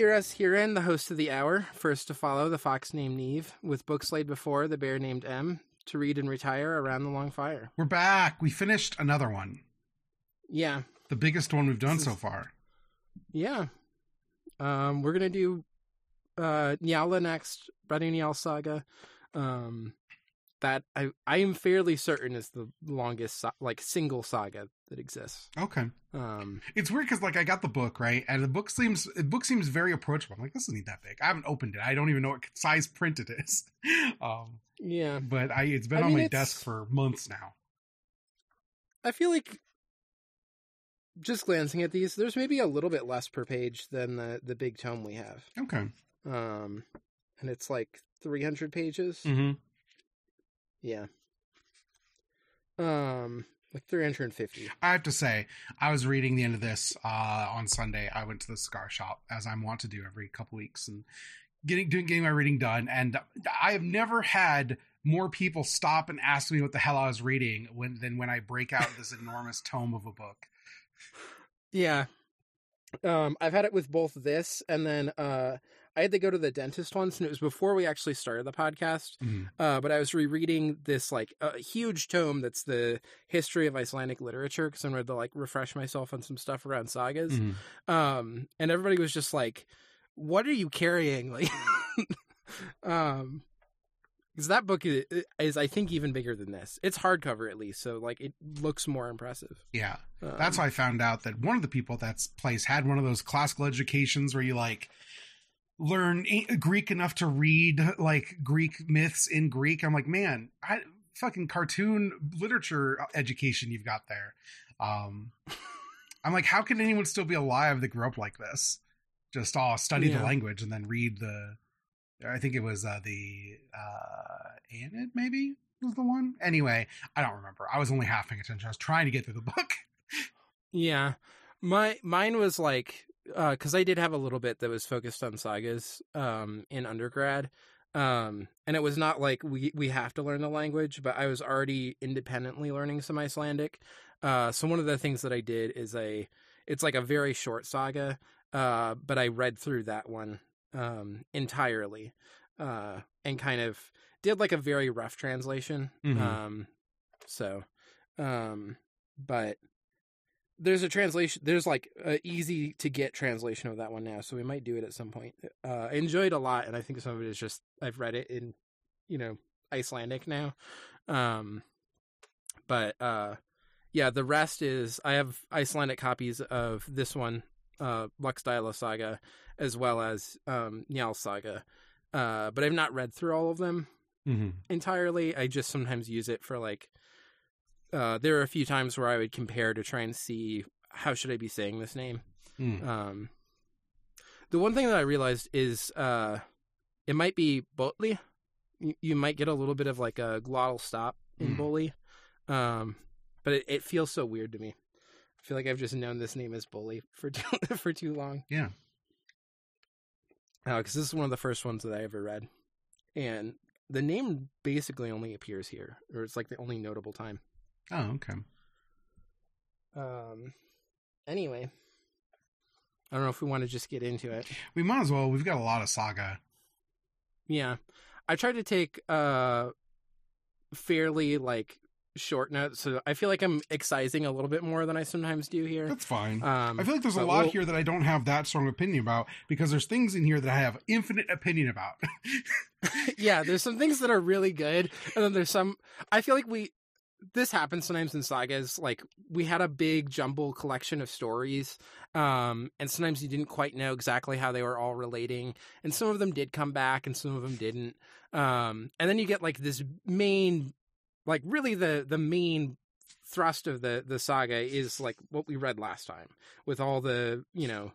hear us herein, the host of the hour, first to follow the fox named Niamh, with books laid before the bear named Em, to read and retire around the long fire. We're back. We finished another one. Yeah. The biggest one we've done This so far. Yeah. Um, we're gonna do uh Njála next, Brennu-Njáls saga. Um that I I am fairly certain is the longest like single saga that exists. Okay. Um It's weird because like I got the book right, and the book seems the book seems very approachable. I'm like, this isn't that big. I haven't opened it. I don't even know what size print it is. um, yeah. but I it's been I on mean, my desk for months now. I feel like just glancing at these, there's maybe a little bit less per page than the the big tome we have. Okay. Um and it's like 300 pages. Mm-hmm. Yeah. Um like 350. I have to say, I was reading the end of this uh, on Sunday. I went to the cigar shop as I want to do every couple weeks and getting doing getting my reading done. And I have never had more people stop and ask me what the hell I was reading when than when I break out this enormous tome of a book. Yeah. Um, I've had it with both this and then uh, I had to go to the dentist once, and it was before we actually started the podcast. Mhm. Uh, but I was rereading this like a huge tome that's the history of Icelandic literature because I wanted to like refresh myself on some stuff around sagas. Mhm. Um, and everybody was just like, "What are you carrying?" Like, um, because that book is, is I think even bigger than this. It's hardcover at least, so like it looks more impressive. Yeah, Um, that's how I found out that one of the people at that place had one of those classical educations where you like learn Greek enough to read like Greek myths in Greek. I'm like, man, I fucking cartoon literature education you've got there. Um, I'm like, how can anyone still be alive that grew up like this? Just all study Yeah. the language and then read the. I think it was uh, the uh, Aeneid, maybe was the one. Anyway, I don't remember. I was only half paying attention. I was trying to get through the book. Yeah. My mine was like uh cuz I did have a little bit that was focused on sagas um in undergrad. Um and it was not like we we have to learn the language, but I was already independently learning some Icelandic. Uh so one of the things that I did is a it's like a very short saga, uh but I read through that one um entirely. Uh and kind of did like a very rough translation. Mhm. Um so um but there's a translation there's like a easy to get translation of that one now so we might do it at some point uh i enjoyed it a lot and i think some of it is just i've read it in you know icelandic now um but uh yeah the rest is i have icelandic copies of this one uh Laxdæla saga as well as um Njal saga uh but i've not read through all of them Mm-hmm. entirely. I just sometimes use it for like uh there are a few times where I would compare to try and see how should I be saying this name. Mm. Um the one thing that I realized is uh it might be Botli. You, you might get a little bit of like a glottal stop in Mm. Bolli. Um but it, it feels so weird to me. I feel like I've just known this name as Bolli for too, for too long. Yeah. because this is one of the first ones that I ever read, and the name basically only appears here, or it's like the only notable time. Oh, okay. Um. Anyway, I don't know if we want to just get into it. We might as well. We've got a lot of saga. Yeah, I tried to take uh fairly like short notes, so I feel like I'm excising a little bit more than I sometimes do here. That's fine. Um, I feel like there's a lot we'll- here that I don't have that strong opinion about because there's things in here that I have infinite opinion about. yeah, there's some things that are really good, and then there's some. I feel like we. This happens sometimes in sagas. Like we had a big jumble collection of stories, um, and sometimes you didn't quite know exactly how they were all relating, and some of them did come back, and some of them didn't. Um, and then you get like this main, like really the the main thrust of the the saga is like what we read last time with all the you know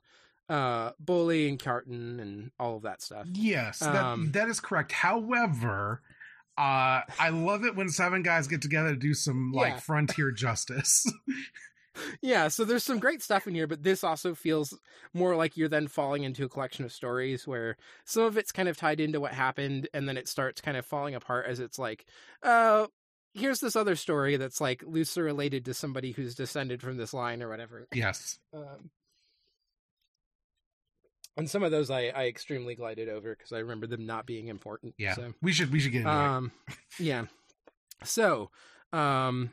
uh Bolli and Kjartan and all of that stuff yes, that, Um, that is correct. However, uh, I love it when seven guys get together to do some like frontier justice. Yeah, so there's some great stuff in here, but this also feels more like you're then falling into a collection of stories where some of it's kind of tied into what happened, and then it starts kind of falling apart as it's like, oh, here's this other story that's like loosely related to somebody who's descended from this line or whatever. yes. Um, And some of those I, I extremely glided over because I remember them not being important. Yeah, So. we should we should get into it. Um, yeah. So, um,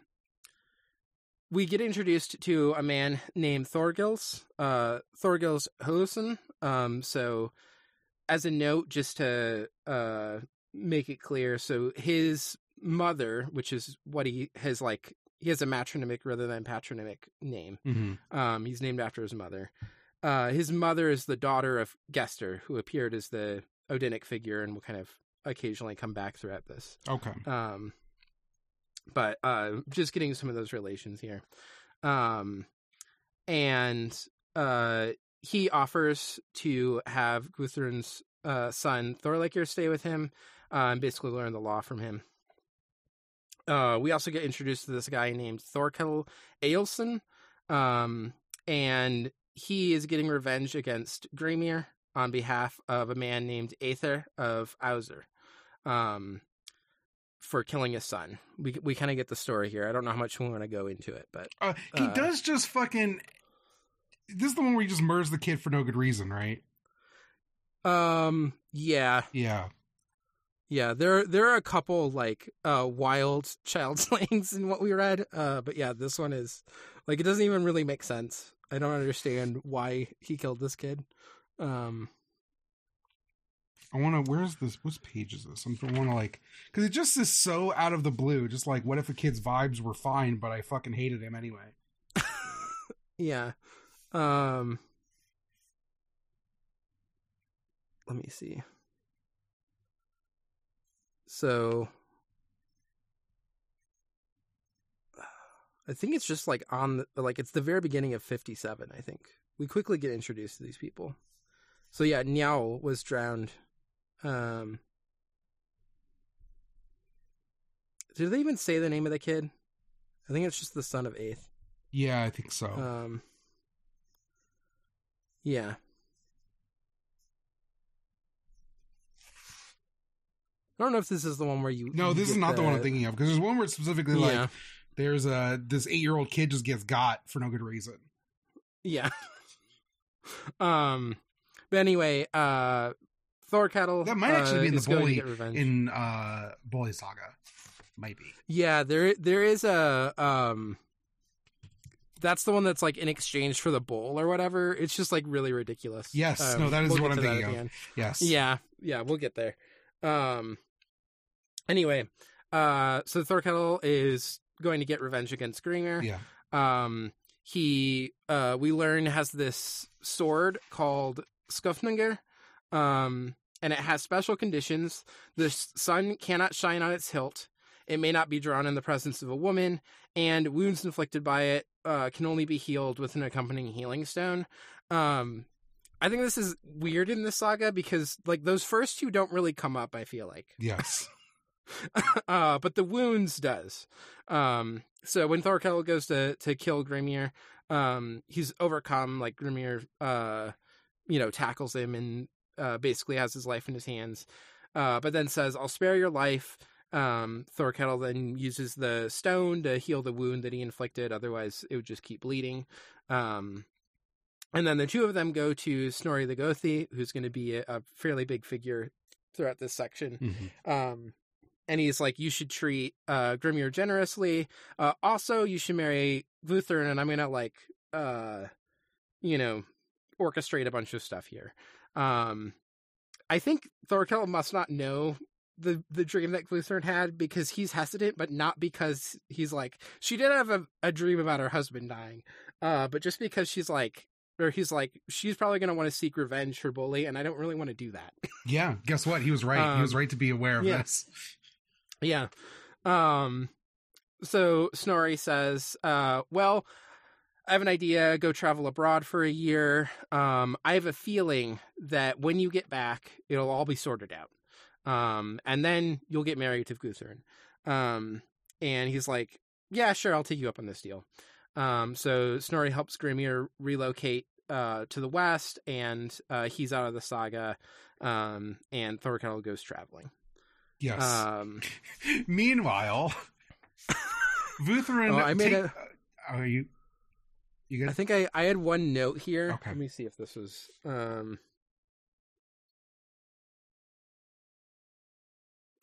we get introduced to a man named Thorgils, uh, Thorgils Holluson. Um, so, as a note, just to uh make it clear, so his mother, which is what he has like, he has a matronymic rather than patronymic name. Mhm. Um, he's named after his mother. Uh, his mother is the daughter of Gester, who appeared as the Odinic figure and will kind of occasionally come back throughout this. Okay. Um, but uh, just getting some of those relations here. Um, and uh, he offers to have Guthrun's uh, son Thorleikir stay with him uh, and basically learn the law from him. Uh, we also get introduced to this guy named Thorkel Eyjolfsson, um, and he is getting revenge against Grimir on behalf of a man named Aether of Auser. Um, for killing his son. We we kind of get the story here. I don't know how much we want to go into it, but Uh, he Uh, does just fucking. This is the one where he just murders the kid for no good reason, right? um yeah, Yeah. yeah, there there are a couple like uh wild child slayings in what we read. Uh but yeah, this one is like it doesn't even really make sense. I don't understand why he killed this kid. Um I want to. Where's this? What page is this? I'm want to like because it just is so out of the blue. Just like, what if a kid's vibes were fine, but I fucking hated him anyway? yeah. Um Let me see. So I think it's just like on the, like it's the very beginning of 57, I think. We quickly get introduced to these people. So yeah, Niao was drowned. Um Did they even say the name of the kid? I think it's just the son of Eighth. Yeah, I think so. Um, yeah. I don't know if this is the one where you. no, you this is not the, one I'm thinking of because there's one where it's specifically like Yeah, there's a this eight year old kid just gets got for no good reason. yeah. um, but anyway, uh, Thorkettle. That might actually uh, be in the is going to bully in uh Bolli Saga, might be. Yeah, there there is a um that's the one that's like in exchange for the bowl or whatever. It's just like really ridiculous. Yes, Um, no, that is we'll what I'm thinking of. Yes. Yeah, yeah, we'll get there. Um anyway, uh so Thorkettle is going to get revenge against Grimir. Yeah. Um he uh we learn has this sword called Skufninger. Um and it has special conditions. The sun cannot shine on its hilt. It may not be drawn in the presence of a woman, and wounds inflicted by it uh, can only be healed with an accompanying healing stone. Um, I think this is weird in this saga because like those first two don't really come up. I feel like, Yes. uh, but the wounds does. Um, so when Thorkel goes to to kill Grimir, um, he's overcome. Like Grimir, uh, you know, tackles him and uh, basically has his life in his hands. Uh, but then says, "I'll spare your life." Um, Thorkettle then uses the stone to heal the wound that he inflicted. Otherwise, it would just keep bleeding. Um, and then the two of them go to Snorri the Gothi, who's going to be a, a fairly big figure throughout this section. Mhm. Um, and he's like, you should treat uh, Grimir generously. Uh, also, you should marry Guthrun, and I'm gonna like, uh, you know, orchestrate a bunch of stuff here. Um, I think Thorkel must not know the the dream that Guthrun had because he's hesitant, but not because he's like she did have a, a dream about her husband dying, uh, but just because she's like. Or he's like, she's probably going to want to seek revenge for Bolli, and I don't really want to do that. Yeah. Guess what? He was right. he was Um, right to be aware of yeah. this. Yeah. Um so Snorri says, uh, well, I have an idea, go travel abroad for a year. Um, I have a feeling that when you get back, it'll all be sorted out. Um, and then you'll get married to Guthrun. Um, and he's like, Yeah, sure, I'll take you up on this deal. Um, so Snorri helps Grimir relocate uh to the west and uh he's out of the saga. Um and Thorkel goes traveling. Yes. Um, Meanwhile, Guthrun. Oh, I made take, a. Oh, are you? You good? I think I I had one note here. Okay. Let me see if this was. Um,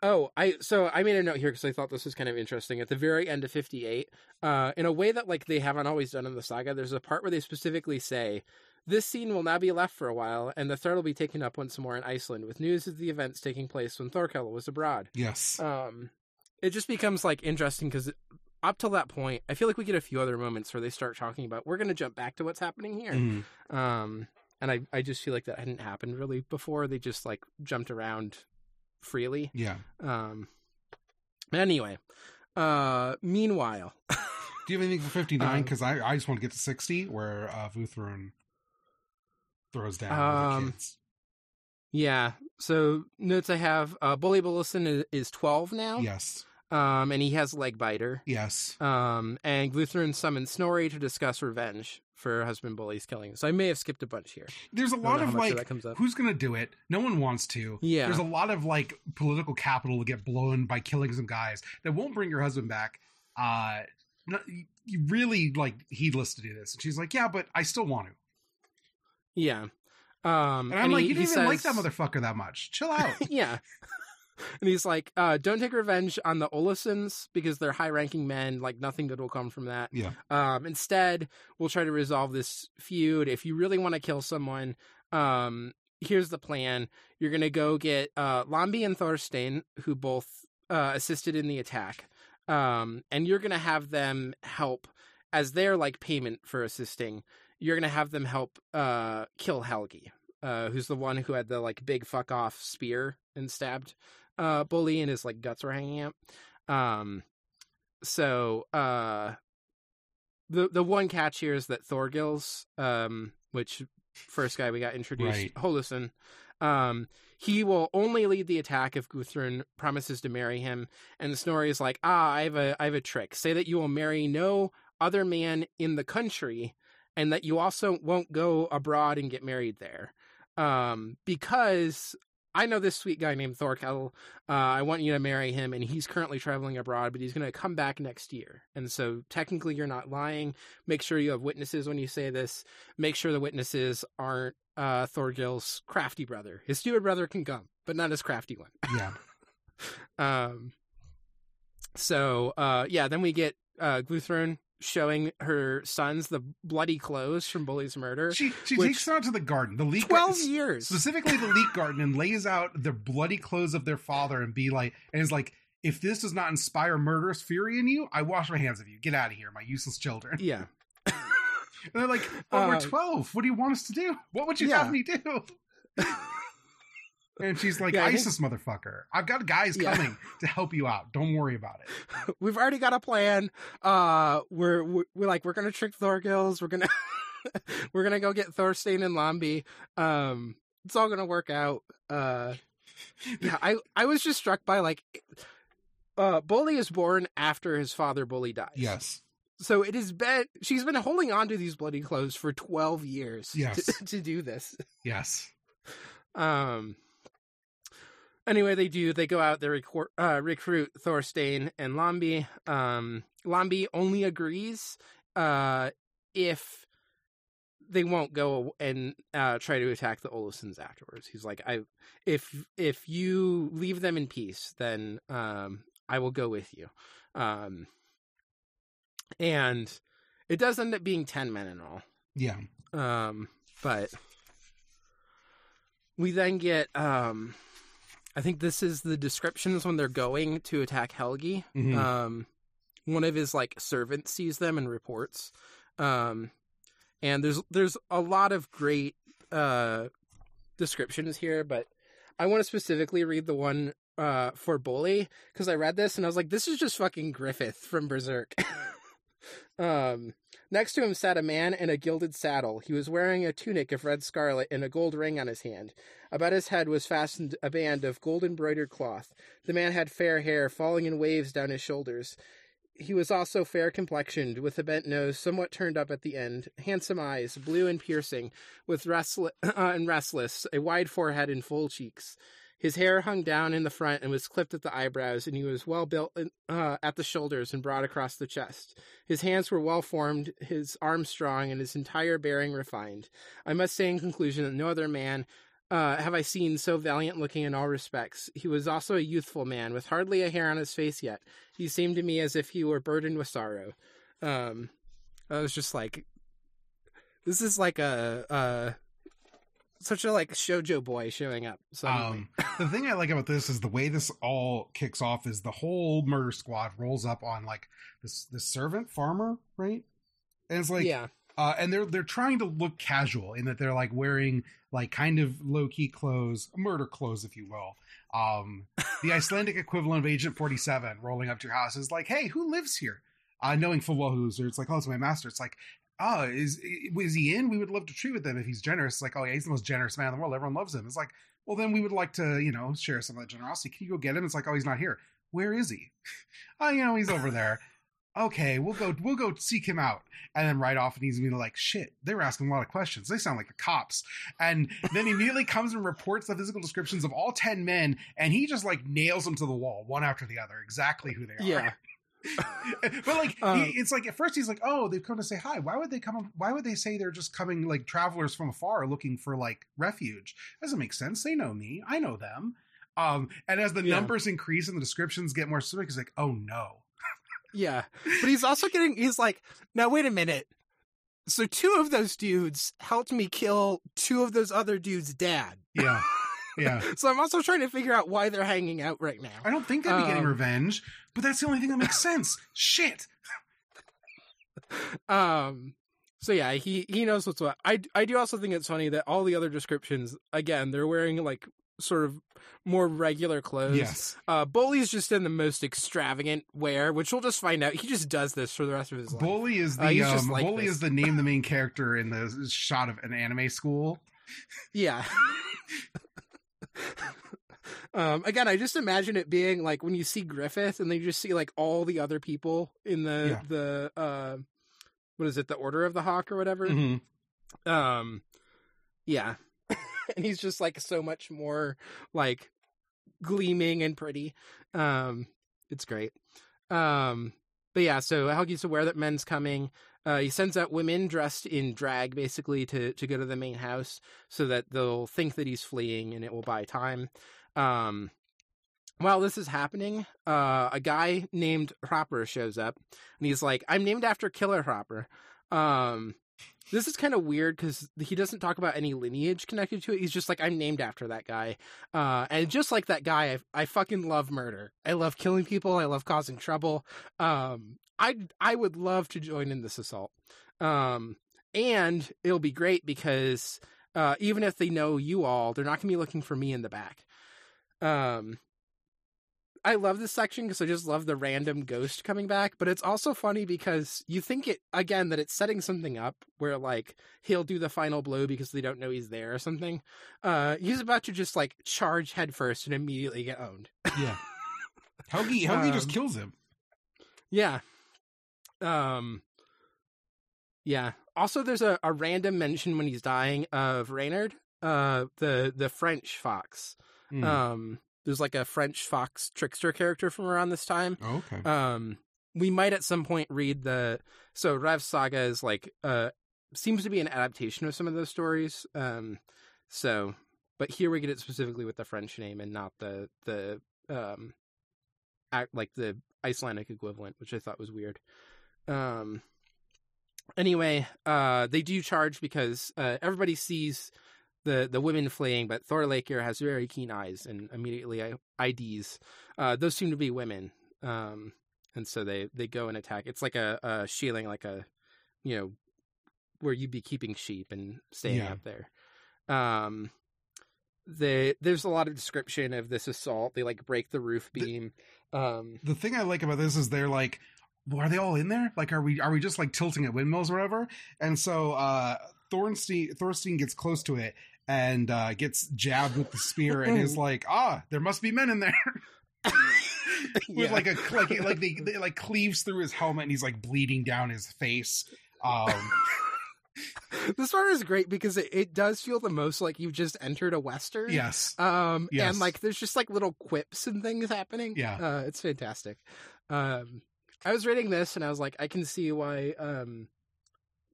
Oh, I so I made a note here because I thought this was kind of interesting. At the very end of fifty eight, uh, in a way that like they haven't always done in the saga, there's a part where they specifically say "This scene will now be left for a while, and the thread will be taken up once more in Iceland with news of the events taking place when Thorkel was abroad." Yes. Um, it just becomes like interesting because up till that point, I feel like we get a few other moments where they start talking about we're going to jump back to what's happening here. Mhm. Um, and I I just feel like that hadn't happened really before. They just like jumped around freely. Yeah. Um. Anyway, uh. Meanwhile, Do you have anything for 59? Um, Because I, I just want to get to 60 where uh, Guthrun throws down Um, the kids. yeah. So notes I have. Uh, Bolli Bollison is, is twelve now. Yes. Um, and he has leg biter. Yes. Um, and Guthrun summons Snorri to discuss revenge for her husband Bolli's killing. So I may have skipped a bunch here. There's a lot of like, up. who's going to do it? No one wants to. Yeah. There's a lot of like political capital to get blown by killing some guys that won't bring your husband back. Uh, no, you- you really like heedless to do this. And she's like, yeah, but I still want to. Yeah. Um, And I'm like, he- you didn't even like that motherfucker that much. Chill out. yeah. And he's like, uh, don't take revenge on the Olafsons because they're high ranking men. Like, nothing good will come from that. yeah. Um, instead, we'll try to resolve this feud. If you really want to kill someone, um, here's the plan. You're going to go get uh, Lambi and Thorstein, who both uh, assisted in the attack. Um, and you're going to have them help as their like payment for assisting. You're going to have them help uh, kill Helgi, uh, who's the one who had the like big fuck off spear and stabbed uh, Bolli and his like guts were hanging out. Um, so uh, the the one catch here is that Thorgils, um, which first guy we got introduced, Right. Holluson, um, he will only lead the attack if Guthrun promises to marry him. And Snorri is like, ah, I have a I have a trick. Say that you will marry no other man in the country, and that you also won't go abroad and get married there, um, because. I know this sweet guy named Thorkel. Uh, I want you to marry him, and he's currently traveling abroad, but he's going to come back next year. And so, technically, you're not lying. Make sure you have witnesses when you say this. Make sure the witnesses aren't uh, Thorgil's crafty brother. His stupid brother can come, but not his crafty one. Yeah. Um. So, uh, yeah, then we get uh, showing her sons the bloody clothes from Bolli's murder. She she takes them out to the garden, the leek Twelve garden, years. specifically the leek garden, and lays out the bloody clothes of their father, and be like, and is like, if this does not inspire murderous fury in you, I wash my hands of you. Get out of here, my useless children. Yeah. And they're like, oh, we're Uh, twelve. What do you want us to do? What would you Yeah. have me do? and she's like, Yeah, I think- ISIS motherfucker. I've got guys Yeah. coming to help you out. Don't worry about it. We've already got a plan. Uh, we're we're, we're like we're gonna trick Thorgils. We're gonna we're gonna go get Thorstein and Lambi. Um, it's all gonna work out. Uh, yeah, I I was just struck by like, uh, Bolli is born after his father Bolli dies. Yes. So it has been she's been holding on to these bloody clothes for twelve years. Yes. To, to do this. Yes. Um. Anyway, they do. They go out. They recruit, uh, recruit Thorstein and Lambi. Um, Lambi only agrees uh, if they won't go and uh, try to attack the Olafsons afterwards. He's like, I if if you leave them in peace, then um, I will go with you. Um, and it does end up being ten men in all. Yeah. Um, but we then get um I think this is the descriptions when they're going to attack Helgi. Mhm. Um one of his like servants sees them and reports. Um and there's there's a lot of great uh descriptions here, but I want to specifically read the one uh for Bolli because I read this and I was like, this is just fucking Griffith from Berserk. um Next to him sat a man in a gilded saddle. He was wearing a tunic of red scarlet and a gold ring on his hand. About his head was fastened a band of gold embroidered cloth. The man had fair hair falling in waves down his shoulders. He was also fair complexioned, with a bent nose somewhat turned up at the end, handsome eyes, blue and piercing, with restless uh, and restless, a wide forehead and full cheeks. His hair hung down in the front and was clipped at the eyebrows, and he was well built uh, at the shoulders and broad across the chest. His hands were well formed, his arms strong, and his entire bearing refined. I must say in conclusion that no other man uh, have I seen so valiant looking in all respects. He was also a youthful man with hardly a hair on his face yet. He seemed to me as if he were burdened with sorrow. Um, I was just like, this is like a, uh, such a like shojo boy showing up. Um, the thing I like about this is the way this all kicks off is the whole murder squad rolls up on like this this servant farmer, right? And it's like, yeah, uh, and they're they're trying to look casual in that they're like wearing like kind of low key clothes, murder clothes, if you will. Um, the Icelandic equivalent of Agent Forty Seven rolling up to your house is like, hey, who lives here? Uh, knowing full well who's there, it's like, oh, it's my master. It's like, oh, is is he in? We would love to treat with him if he's generous. It's like, oh yeah, he's the most generous man in the world. Everyone loves him. It's like, well, then we would like to, you know, share some of that generosity. Can you go get him? It's like, oh, he's not here. Where is he? oh, you know, he's over there. Okay, we'll go. We'll go seek him out, and then right off, and he's gonna like, "Shit, they were asking a lot of questions. They sound like the cops." And then he immediately comes and reports the physical descriptions of all ten men, and he just like nails them to the wall, one after the other, exactly who they are. yeah, but like Um, he, it's like at first he's like oh they've come to say hi why would they come why would they say they're just coming like travelers from afar looking for like refuge doesn't make sense they know me i know them um and as the Yeah. numbers increase and the descriptions get more specific he's like oh no yeah. But he's also getting. He's like, now wait a minute. So two of those dudes helped me kill two of those other dudes' dad. yeah yeah So I'm also trying to figure out why they're hanging out right now. i don't think they'd be getting Um, revenge but that's the only thing that makes sense shit Um. So yeah, he he knows what's what. I I do also think it's funny that all the other descriptions again they're wearing like sort of more regular clothes. yes Uh, Bolli's just in the most extravagant wear, which we'll just find out. He just does this for the rest of his life. Bolli is Uh, the just um like bully this. is the name the main character in the shot of an anime school Yeah. um, again, I just imagine it being like when you see Griffith and then you just see like all the other people in the Yeah. the uh, what is it, the Order of the Hawk or whatever. Mhm. Um, yeah, and he's just like so much more like gleaming and pretty. Um, it's great. Um, but yeah, so Helgi's aware that men's coming. Uh, he sends out women dressed in drag, basically, to to go to the main house, so that they'll think that he's fleeing, and it will buy time. Um, while this is happening, uh, a guy named Hopper shows up, and he's like, "I'm named after Killer Hrapp." Um, this is kind of weird because he doesn't talk about any lineage connected to it. He's just like, I'm named after that guy. Uh, and just like that guy, I, I fucking love murder. I love killing people. I love causing trouble. Um, I, I would love to join in this assault. Um, and it'll be great because, uh, even if they know you all, they're not going to be looking for me in the back. Um, I love this section because I just love the random ghost coming back, but it's also funny because you think it again that it's setting something up where like he'll do the final blow because they don't know he's there or something. Uh he's about to just like charge headfirst and immediately get owned. yeah helgi helgi just Um, kills him Yeah. Um Yeah. Also there's a, a random mention when he's dying of Reynard, uh the the French fox. Mm. Um there's like a French fox trickster character from around this time. Oh, okay um we might at some point read the so Rev Saga is like uh seems to be an adaptation of some of those stories. Um so but here we get it specifically with the French name and not the the um act like the Icelandic equivalent, which I thought was weird. Um anyway, uh they do charge because uh everybody sees the the women fleeing, but Thorleikir has very keen eyes and immediately IDs. Uh those seem to be women. Um and so they they go and attack. It's like a, a shielding, like a you know where you'd be keeping sheep and staying Yeah. out there. Um, they there's a lot of description of this assault. They like break the roof The- beam. Um, the thing I like about this is they're like, are they all in there? Like, are we are we just like tilting at windmills or whatever? And so uh Thorstein Thorstein gets close to it and uh gets jabbed with the spear and is like, ah, there must be men in there. with yeah. like a like like they, they like cleaves through his helmet and he's like bleeding down his face. Um this part is great because it, it does feel the most like you've just entered a western. yes. Um, Yes. and like there's just like little quips and things happening. Yeah. Uh, it's fantastic. Um, I was reading this and I was like, I can see why, um,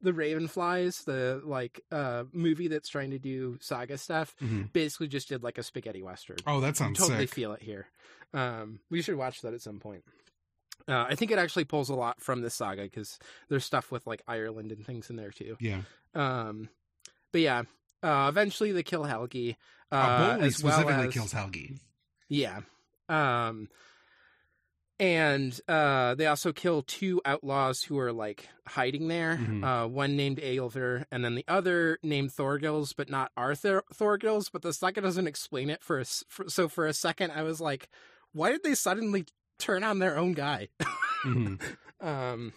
the Raven Flies, the like uh movie that's trying to do saga stuff, Mhm. basically just did like a spaghetti western. Oh, that You sounds totally sick. feel it here. Um, we should watch that at some point. Uh, I think it actually pulls a lot from this saga because there's stuff with like Ireland and things in there too. yeah. Um, but yeah, uh, eventually they kill Helgi. Uh, Uh, Bolli as well specifically as- kills Helgi. Yeah. Um, and uh, they also kill two outlaws who are like hiding there. Mhm. Uh, one named Aelver, and then the other named Thorgils, but not Arthur Thorgils. But the second doesn't explain it for, a for so for a second I was like, why did they suddenly turn on their own guy? Mhm. um,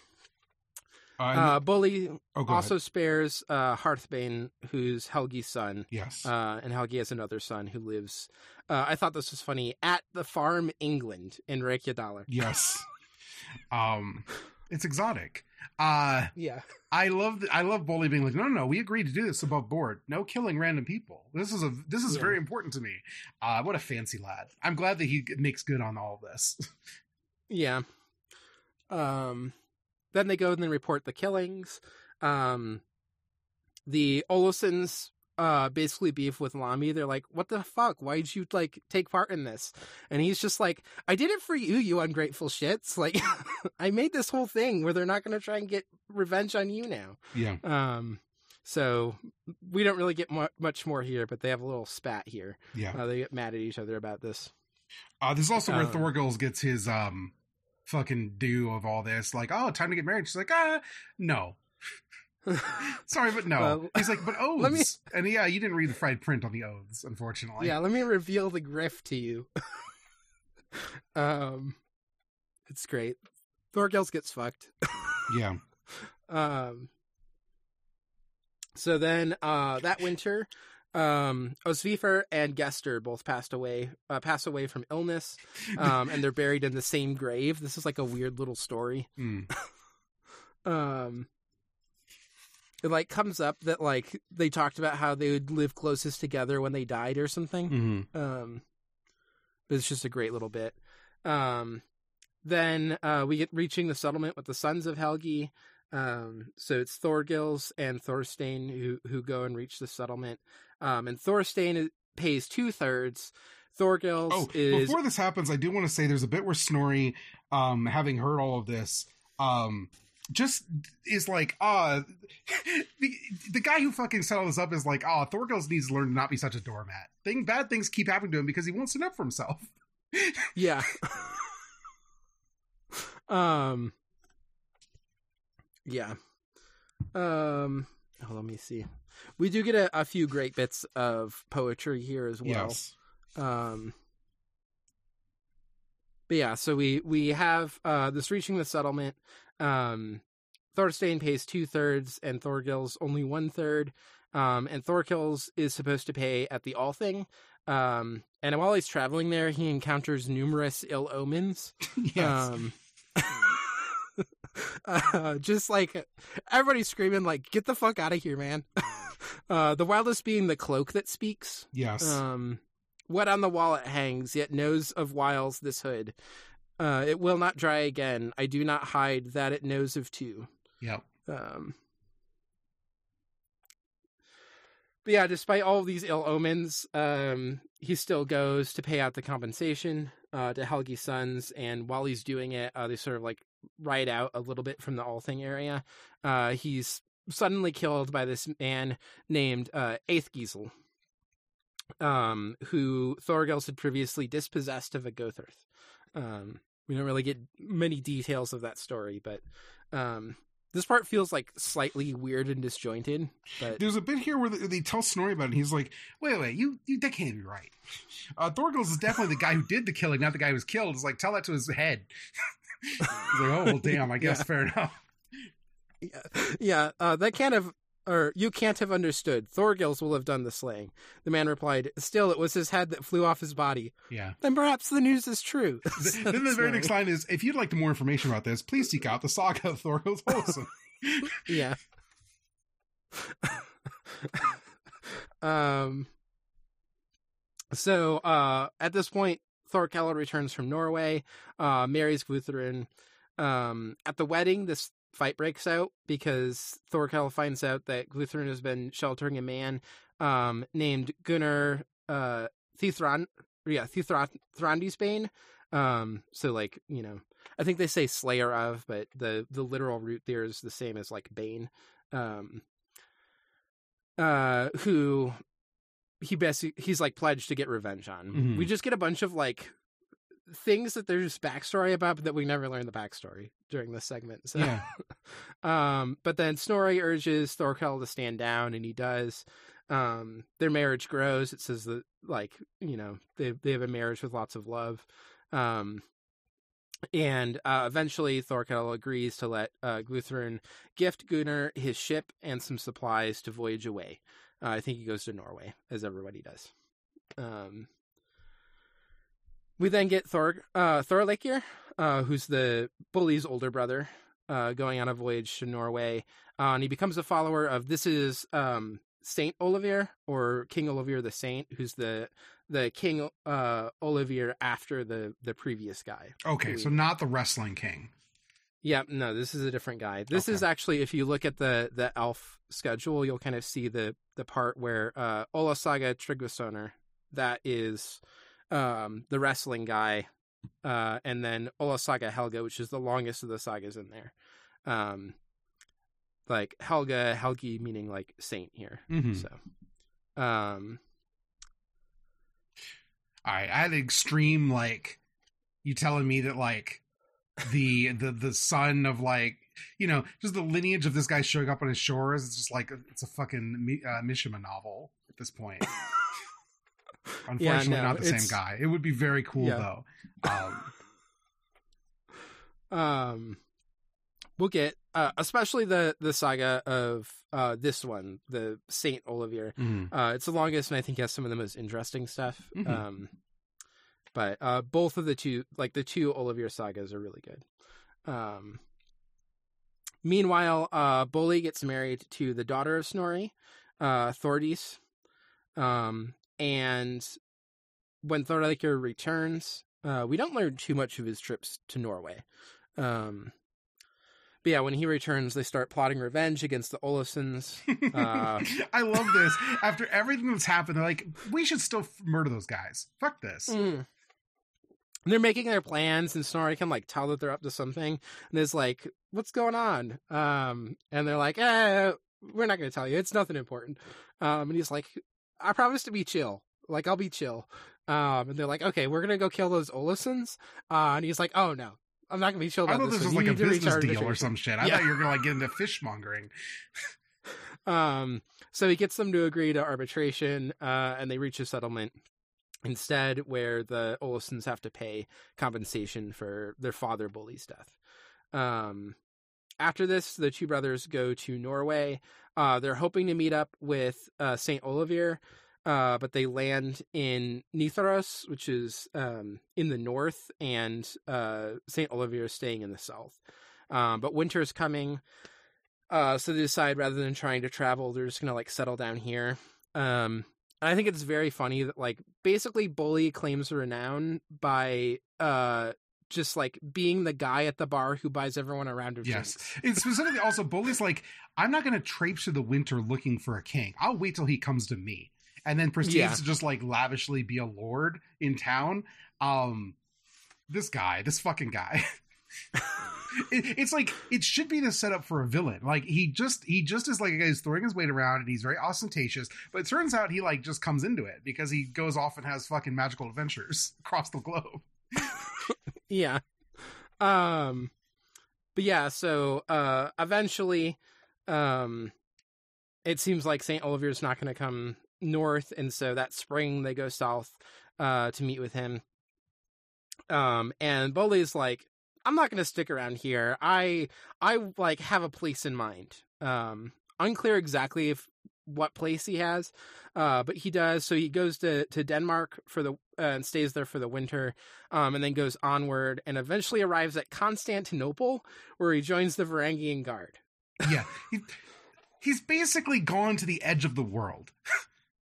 Uh, Bolli oh, also ahead. spares uh, Hardbein, who's Helgi's son. Yes. Uh, and Helgi has another son who lives. Uh, I thought this was funny at the farm England in Reykjadalr. yes. um, it's exotic. Uh, Yeah, I love I love Bolli being like, no, no, no, we agreed to do this above board. No killing random people. This is a this is Yeah. very important to me. Uh, what a fancy lad. I'm glad that he makes good on all of this. yeah. Um, then they go and then report the killings. Um, the Olafsons uh basically beef with Lambi. They're like, "What the fuck? Why'd you like take part in this?" And he's just like, "I did it for you, you ungrateful shits. Like, I made this whole thing where they're not going to try and get revenge on you now." yeah. Um, so we don't really get mu- much more here, but they have a little spat here. Yeah. Uh, they get mad at each other about this. Uh, this is also where Um, Thorgils gets his um fucking do of all this. Like, oh, time to get married. She's like, ah, no. Sorry, but no. Well, He's like, but oaths. me- And yeah, you didn't read the fried print on the oaths, unfortunately. yeah, let me reveal the grift to you. um, it's great. Thorgils gets fucked. Yeah. Um, so then, uh, that winter, um, Osvifer and Gester both passed away, uh, pass away from illness, um, and they're buried in the same grave. This is like a weird little story. Mm. um it like comes up that like they talked about how they would live closest together when they died or something hmm um but it's just a great little bit um then uh we get reaching the settlement with the sons of helgi um so it's thorgils and thorstein who who go and reach the settlement um and thorstein pays two-thirds thorgils Oh, is before this happens, I do want to say there's a bit where Snorri, um, having heard all of this, um, just is like, ah, the, the guy who fucking set all this up is like, ah, Thorgils needs to learn to not be such a doormat. Thing, bad things keep happening to him because he won't stand up for himself. Yeah. um. Yeah. Um. Oh, let me see. We do get a, a few great bits of poetry here as well. Yes. Um. But yeah, so we we have uh this reaching the settlement. Um, Thorstein pays two thirds, and Thorgils only one third. Um, and Thorgils is supposed to pay at the Althing. Um, and while he's traveling there, he encounters numerous ill omens. yes. Um, uh, just like everybody's screaming, like, "Get the fuck out of here, man!" uh, the wildest being the cloak that speaks. yes. Um, what on the wall it hangs, yet knows of wiles this hood. Uh, it will not dry again. I do not hide that it knows of two. yep. Um, but yeah, despite all these ill omens, um, he still goes to pay out the compensation uh, to Helgi's sons, and while he's doing it, uh, they sort of like ride out a little bit from the Althing area. Uh, he's suddenly killed by this man named uh, Audgisl, um, who Thorgils had previously dispossessed of a Gotharth. Um, we don't really get many details of that story, but um, this part feels like slightly weird and disjointed. But There's a bit here where they, they tell Snorri about it. And he's like, "Wait, wait, you, you that can't be right. Uh, Thorgils is definitely the guy who did the killing, not the guy who was killed." It's like, tell that to his head. like, "Oh well, damn. I guess Yeah. fair enough." Yeah, yeah uh, that can't have, or you can't have understood. Thorgils will have done the slaying. The man replied, "Still, it was his head that flew off his body. Yeah. Then perhaps the news is true." Th- then the very next line is, "If you'd like more information about this, please seek out the saga of Thorgils Olsen." yeah. um. So, uh, at this point, Thorkell returns from Norway, uh, marries Guthrun. Um, at the wedding, this fight breaks out because Thorkel finds out that Guthrun has been sheltering a man um, named Gunnar uh, Thithran, yeah, Thrandisbane. Um, so like you know, I think they say Slayer of, but the the literal root there is the same as like Bane. Um, uh, who he basically he's like pledged to get revenge on. Mhm. We just get a bunch of like things that there's backstory about, but that we never learn the backstory during this segment. So, Yeah. um, but then Snorri urges Thorkel to stand down, and he does. Um, their marriage grows. It says that like you know they they have a marriage with lots of love. Um, and uh, eventually Thorkel agrees to let uh, Guthrun gift Gunnar his ship and some supplies to voyage away. Uh, I think he goes to Norway, as everybody does. Um, we then get Thor uh, Thorleikir, uh, who's the Bolli's older brother, uh, going on a voyage to Norway, uh, and he becomes a follower of this is um, Saint Olivir or King Olivir the Saint, who's the the King uh, Olivir after the the previous guy. Okay, so not the wrestling king. Yeah, no, this is a different guy. This is actually, if you look at the the elf schedule, you'll kind of see the the part where uh, Ola Saga Tryggvasonar, that is um, the wrestling guy, uh, and then Ola Saga Helga, which is the longest of the sagas in there. Um, like Helga, Helgi meaning like saint here. Mhm. So, um, All right, I had extreme like you telling me that like the the the son of like you know just the lineage of this guy showing up on his shores. It's just like it's a fucking uh, Mishima novel at this point. Unfortunately, no, not the same guy. It would be very cool Yeah. though. Um, um we'll get uh especially the the saga of uh this one the saint olivir mhm. uh it's the longest and i think has some of the most interesting stuff Mhm. um but uh both of the two like the two olivir sagas are really good um meanwhile uh Bolli gets married to the daughter of snorri uh thordis um and when Thorleikir returns uh we don't learn too much of his trips to norway um, but yeah, when he returns, they start plotting revenge against the Olafsons. Uh, I love this. After everything that's happened, they're like, we should still f- murder those guys. Fuck this. Mm. They're making their plans, and Snorri can like tell that they're up to something, and is like, "What's going on?" Um, and they're like, "Eh, we're not going to tell you. It's nothing important." Um, and he's like, "I promise to be chill. Like I'll be chill." Um, and they're like, "Okay, we're gonna go kill those Olafsons." Uh, and he's like, "Oh no, I'm not gonna be chill I about thought this." this was like a business deal or some shit. I Yeah. thought you were gonna like get into fishmongering. Um, so he gets them to agree to arbitration, uh, and they reach a settlement instead where the Olsons have to pay compensation for their father Bolli's death. Um, after this, the two brothers go to Norway. Uh, they're hoping to meet up with uh, Saint Olivir, uh, but they land in Nitharos, which is um, in the north, and uh, Saint Olivir is staying in the south. Um, but winter is coming. Uh, so they decide rather than trying to travel, they're just gonna like settle down here. Um, and I think it's very funny that like basically Bolli claims renown by uh just like being the guy at the bar who buys everyone a round of Yes. drinks. It's specifically also Bolli's like, I'm not gonna traipse through the winter looking for a king. I'll wait till he comes to me. And then proceeds Yeah. to just like lavishly be a lord in town. Um this guy, this fucking guy. it, it's like it should be the setup for a villain. Like he just he just is like a guy who's throwing his weight around and he's very ostentatious. But it turns out he like just comes into it because he goes off and has fucking magical adventures across the globe. Yeah. Um but yeah, so uh eventually um it seems like St. Oliver's not going to come north and so that spring they go south uh to meet with him. Um and Bolli's like I'm not going to stick around here. I I like have a place in mind. Um unclear exactly if what place he has. Uh but he does so he goes to to Denmark for the uh, and stays there for the winter um, and then goes onward and eventually arrives at Constantinople, where he joins the Varangian Guard. Yeah. He, he's basically gone to the edge of the world.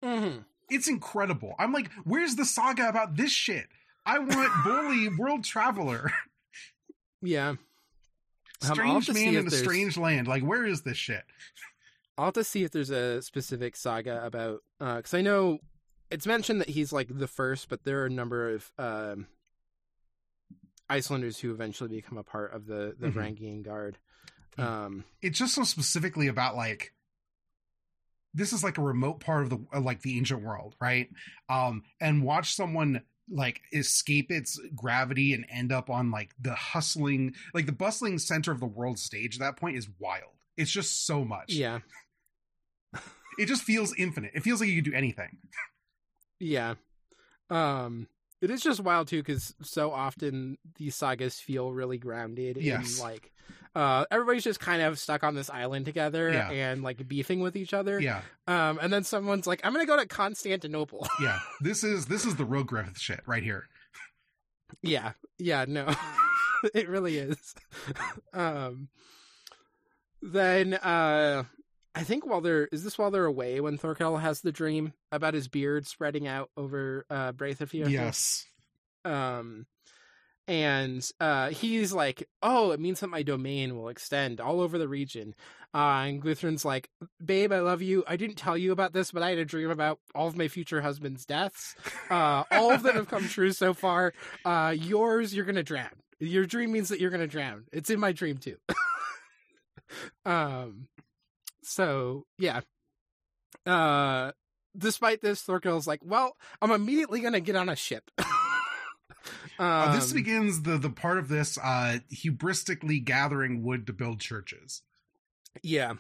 Mm-hmm. It's incredible. I'm like, where's the saga about this shit? I want Bolli World Traveler. Yeah. Strange man in a there's- strange land. Like, where is this shit? I'll have to see if there's a specific saga about because I know it's mentioned that he's like the first, but there are a number of um, Icelanders who eventually become a part of the the Mhm. Varangian Guard. Mhm. Um, It's just so specifically about like this is like a remote part of the uh, like the ancient world, right? Um, and watch someone like escape its gravity and end up on like the hustling, like the bustling center of the world stage. At that point is wild. It's just so much. yeah, It just feels infinite. It feels like you can do anything. yeah. Um, it is just wild too because so often these sagas feel really grounded Yes. in like uh everybody's just kind of stuck on this island together Yeah. and like beefing with each other. Yeah, Um, and then someone's like, "I'm gonna go to Constantinople." yeah. This is this is the real Griffith shit right here. Yeah, yeah, no, it really is. um, then uh, I think while they're is this while they're away when Thorkel has the dream about his beard spreading out over uh Braithafjord? Yes. Um, and uh, he's like, "Oh, it means that my domain will extend all over the region." Uh, and Guthrun's like, "Babe, I love you. I didn't tell you about this, but I had a dream about all of my future husband's deaths. Uh, all of them have come true so far. Uh, yours, you're gonna drown. Your dream means that you're gonna drown. It's in my dream too." um, so yeah. Uh, despite this, Thorkel's like, "Well, I'm immediately gonna get on a ship." Uh, this Um, begins the the part of this uh hubristically gathering wood to build churches. Yeah.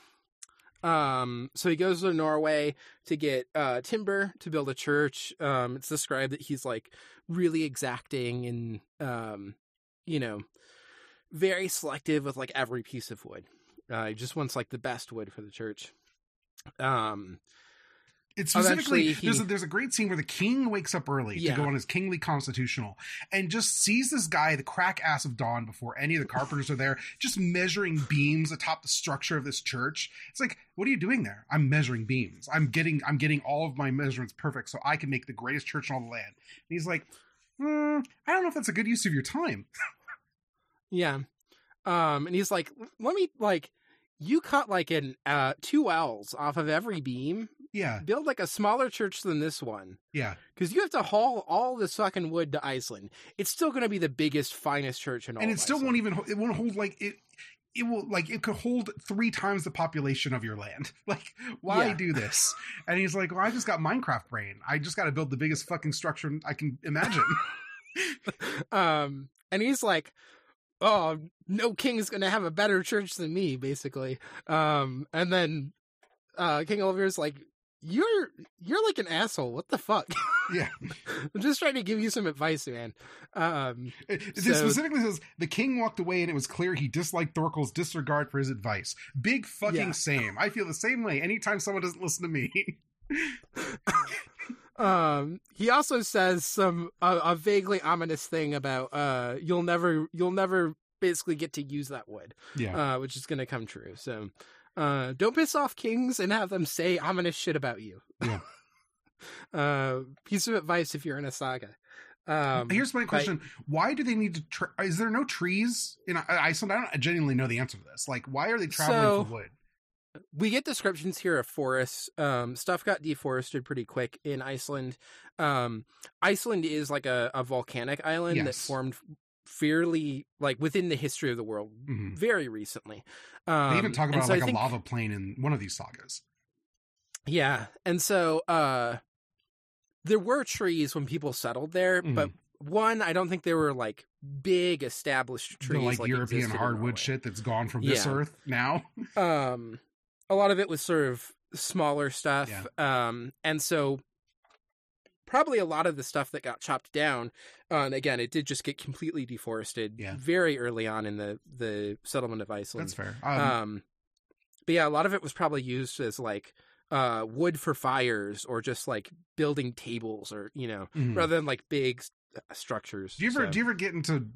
Um, so he goes to Norway to get uh timber to build a church. Um, it's described that he's like really exacting and um, you know, very selective with like every piece of wood. Uh, he just wants like the best wood for the church. Um, It's specifically he- there's a, there's a great scene where the king wakes up early Yeah. to go on his kingly constitutional and just sees this guy, the crack ass of dawn, before any of the carpenters are there, just measuring beams atop the structure of this church. It's like, what are you doing there? I'm measuring beams. I'm getting I'm getting all of my measurements perfect so I can make the greatest church in all the land. And he's like, hmm, I don't know if that's a good use of your time. yeah. Um, and he's like, let me like, you cut like an uh two L's off of every beam. Yeah, Build like a smaller church than this one. yeah. Because you have to haul all this fucking wood to Iceland. It's still going to be the biggest, finest church in all. and it still Iceland. won't even it won't hold like it it will like it could hold three times the population of your land like why Yeah. do this and he's like well i just got minecraft brain i just got to build the biggest fucking structure i can imagine um, and he's like, "Oh, no king is going to have a better church than me," basically. Um, and then uh, King Oliver's like, "You're you're like an asshole. What the fuck?" yeah I'm just trying to give you some advice, man. Um, it, it So- specifically says the king walked away and it was clear he disliked thorkel's disregard for his advice big fucking Yeah. same i feel the same way anytime someone doesn't listen to me um, he also says some a, a vaguely ominous thing about uh, you'll never you'll never basically get to use that wood. yeah uh, which is going to come true. So, uh, don't piss off kings and have them say ominous shit about you. Yeah. uh, piece of advice if you're in a saga. Um, here's my but- question why do they need to tra- is there no trees in I- iceland i don't genuinely know the answer to this like why are they traveling So- for wood we get descriptions here of forests. Um, stuff got deforested pretty quick in Iceland. Um, Iceland is like a, a volcanic island that formed fairly like within the history of the world Mhm. very recently. Um, They even talk about so I like a think- lava plain in one of these sagas. Yeah. And so uh there were trees when people settled there, Mhm. but one, I don't think there were like big established The trees like, European hardwood shit that's gone from this Yeah. earth now. Um a lot of it was sort of smaller stuff. Um and so probably a lot of the stuff that got chopped down uh, and again it did just get completely deforested Yeah. very early on in the the settlement of Iceland. That's fair. Um, um but yeah a lot of it was probably used as like uh wood for fires or just like building tables or you know mhm. rather than like big structures do you ever So- do you ever get into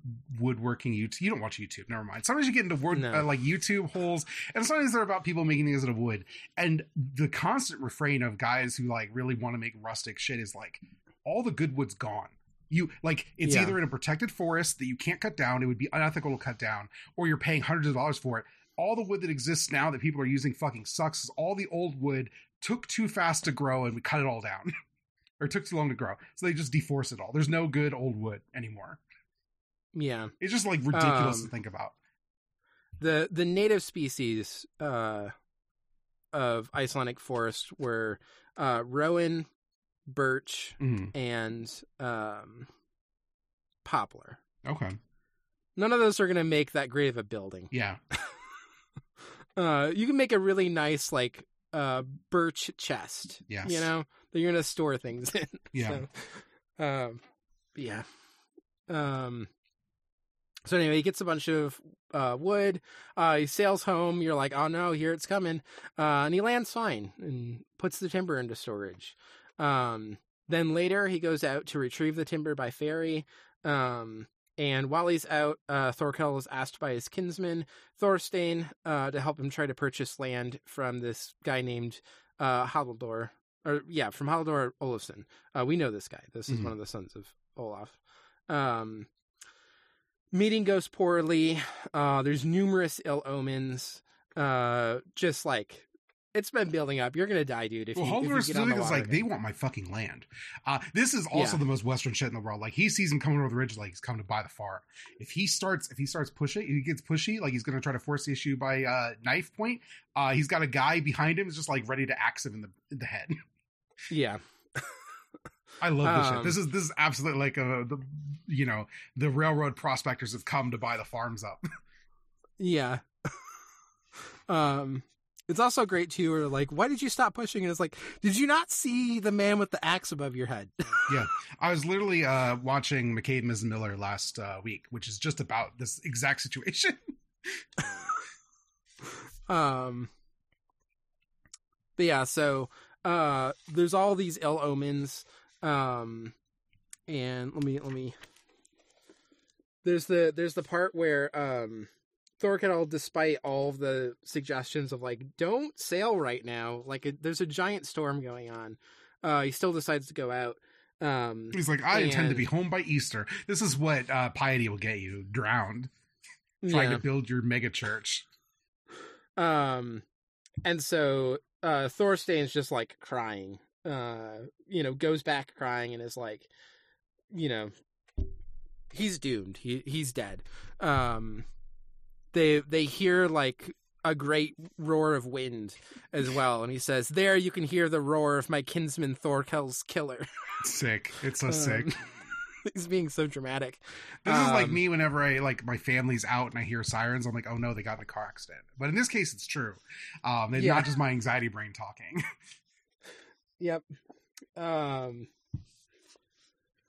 woodworking YouTube? You don't watch YouTube. Never mind. Sometimes you get into wood No. uh, like YouTube holes, and sometimes they're about people making things out of wood. And the constant refrain of guys who like really want to make rustic shit is like, all the good wood's gone. You like it's Yeah. either in a protected forest that you can't cut down, it would be unethical to cut down, or you're paying hundreds of dollars for it. All the wood that exists now that people are using fucking sucks. All the old wood took too fast to grow and we cut it all down. or it took too long to grow. So they just deforest it all. There's no good old wood anymore. Yeah. It's just like ridiculous Um, to think about. the the native species uh, of Icelandic forest were uh, rowan, birch, Mhm. and um, poplar. Okay. None of those are going to make that great of a building. Yeah. Uh, you can make a really nice like uh, birch chest. Yes. You know that you're going to store things in. Yeah. So, um, yeah. Um. So anyway, he gets a bunch of uh, wood. Uh, he sails home. You're like, oh no, here it's coming. Uh, and he lands fine and puts the timber into storage. Um, then later, he goes out to retrieve the timber by ferry. Um, and while he's out, uh, Thorkel is asked by his kinsman Thorstein uh, to help him try to purchase land from this guy named uh, Haldor. Or yeah, from Haldor Olafsson. Uh, we know this guy. This is Mhm. one of the sons of Olaf. Um, meeting goes poorly. Uh, there's numerous ill omens. Uh, just like it's been building up. You're gonna die, dude. If well, you, if you Holdor's get on the is like, they want my fucking land. Uh, this is also Yeah. the most Western shit in the world. Like he sees him coming over the ridge, like he's coming to buy the farm. If he starts, if he starts pushing, he gets pushy, like he's going to try to force the issue by uh, knife point. Uh, he's got a guy behind him, who's just like ready to axe him in the in the head. yeah, I love this shit. Um, This is this is absolutely like a the you know the railroad prospectors have come to buy the farms up. yeah. um, it's also great too. or like, why did you stop pushing? And it's like, did you not see the man with the axe above your head? Yeah, I was literally uh, watching McCabe Ms. Miller last uh, week, which is just about this exact situation. Um, but yeah, so uh, there's all these ill omens. Um, and let me let me. There's the there's the part where um, Thorkel, despite all of the suggestions of like don't sail right now, like it, there's a giant storm going on, uh, he still decides to go out. Um, He's like, I intend to be home by Easter. This is what uh, piety will get you: drowned, trying yeah. to build your mega church. Um, and so uh, Thorstein's just like crying. Uh, you know, goes back crying and is like, you know, he's doomed. He he's dead. Um, they they hear like a great roar of wind as well, and he says, "There you can hear the roar of my kinsman Thorkel's killer." Sick. It's so Um, sick. he's being so dramatic. This is like um, me whenever I like my family's out and I hear sirens. I'm like, oh no, they got in a car accident. But in this case, it's true. Um, it's Yeah. not just my anxiety brain talking. Yep. Um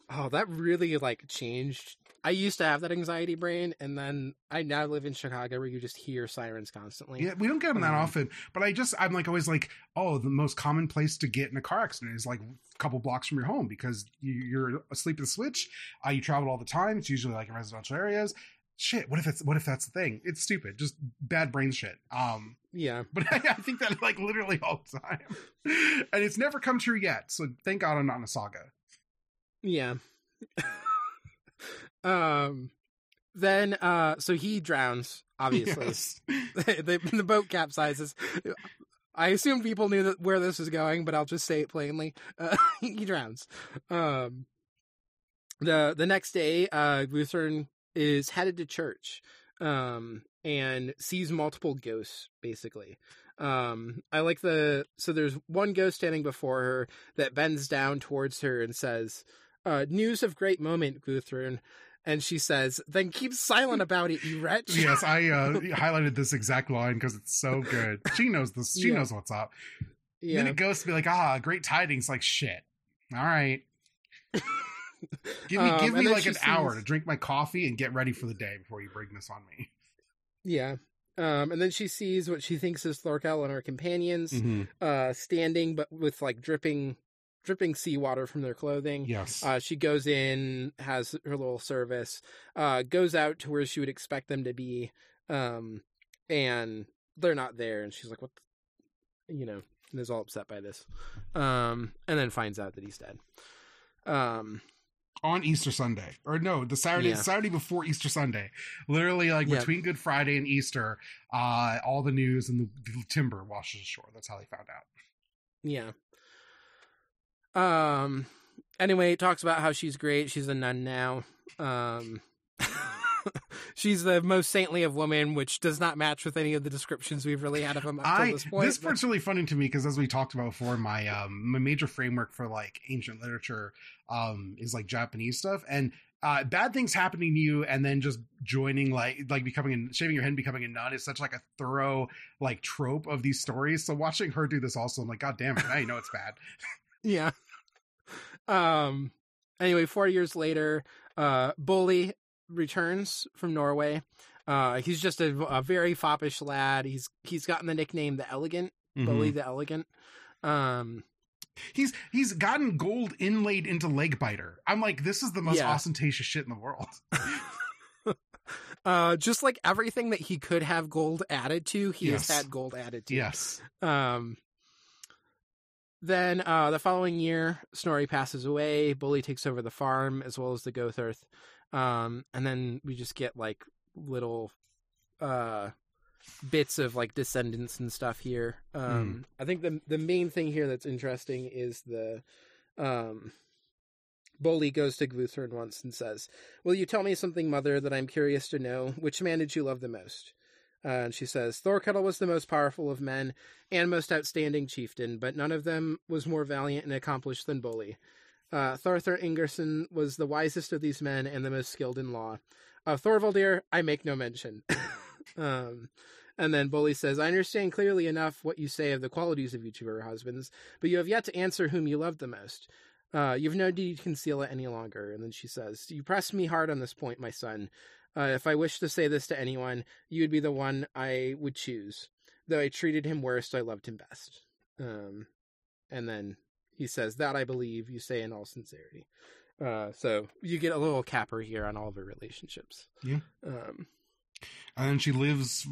Oh, that really like changed. I used to have that anxiety brain and then I now live in Chicago where you just hear sirens constantly. yeah, we don't get them that Um, often. But I just, I'm like always like, oh, the most common place to get in a car accident is like a couple blocks from your home because you, you're asleep at the switch. Uh, you travel all the time. It's usually like in residential areas. Shit, what if it's what if that's the thing? It's stupid, just bad brain shit. Um, Yeah. but I, I think that like literally all the time, and it's never come true yet. So thank God I'm not in a saga. Yeah. um then uh so he drowns obviously. Yes. the, the boat capsizes. I assume people knew that where this was going, but I'll just say it plainly. Uh, he drowns. Um, the the next day, uh, Guthrun is headed to church, um, and sees multiple ghosts. Basically, um, I like the so there's one ghost standing before her that bends down towards her and says, uh, "News of great moment, Guthrun." And she says, "Then keep silent about it, you wretch." yes, I uh, highlighted this exact line because it's so good. She knows this. She Yeah. knows what's up. yeah. Then it goes to be like, ah, great tidings. Like shit. All right. Give me, Um, give me like an hour to drink my coffee and get ready for the day before you bring this on me. Yeah. Um, and then she sees what she thinks is Thorkel and her companions, Mm-hmm. uh, standing but with like dripping, dripping seawater from their clothing. Yes. Uh, she goes in, has her little service, uh, goes out to where she would expect them to be, um, and they're not there. And she's like, "What?" the-" You know, and is all upset by this, um, and then finds out that he's dead. Um, on Easter Sunday, or no, the Saturday Yeah. Saturday before Easter Sunday. Literally, like Yeah. between Good Friday and Easter, uh, all the news and the, the timber washes ashore. That's how they found out. Yeah. Um. Anyway, it talks about how she's great. She's a nun now. Um. she's the most saintly of women, which does not match with any of the descriptions we've really had of them up I to this point. this but- part's really funny to me because as we talked about before, my um my major framework for like ancient literature um is like Japanese stuff and. Uh, bad things happening to you and then just joining like like becoming a, shaving your head and becoming a nun is such like a thorough like trope of these stories so watching her do this also i'm like god damn it now you know it's bad Yeah. Um. Anyway, four years later, uh, Bolli returns from Norway. Uh, he's just a, a very foppish lad. He's he's gotten the nickname the Elegant, Bolli the Elegant. Um. He's he's gotten gold inlaid into leg biter. I'm like, this is the most Yeah. ostentatious shit in the world. Uh, just like everything that he could have gold added to, he Yes. has had gold added to. yes. Um. Then uh, the following year, Snorri passes away. Bolli takes over the farm as well as the Gothurth. Um, and then we just get like little uh, bits of like descendants and stuff here. Um, I think the the main thing here that's interesting is the um, Bolli goes to Guthrun once and says, "Will you tell me something, mother, that I'm curious to know? Which man did you love the most?" And she says, Thorkettle was the most powerful of men and most outstanding chieftain, but none of them was more valiant and accomplished than Bolli. Uh, Ingerson was the wisest of these men and the most skilled in law. Of Thorvaldir, I make no mention. um, and then Bolli says, I understand clearly enough what you say of the qualities of each of your husbands, but you have yet to answer whom you loved the most. Uh, you've no need to conceal it any longer. And then she says, You pressed me hard on this point, my son. Uh, if I wished to say this to anyone, you would be the one I would choose. Though I treated him worst, I loved him best. Um, and then he says, That I believe, you say in all sincerity. Uh, so you get a little capper here on all of her relationships. Yeah. Um, And then she lives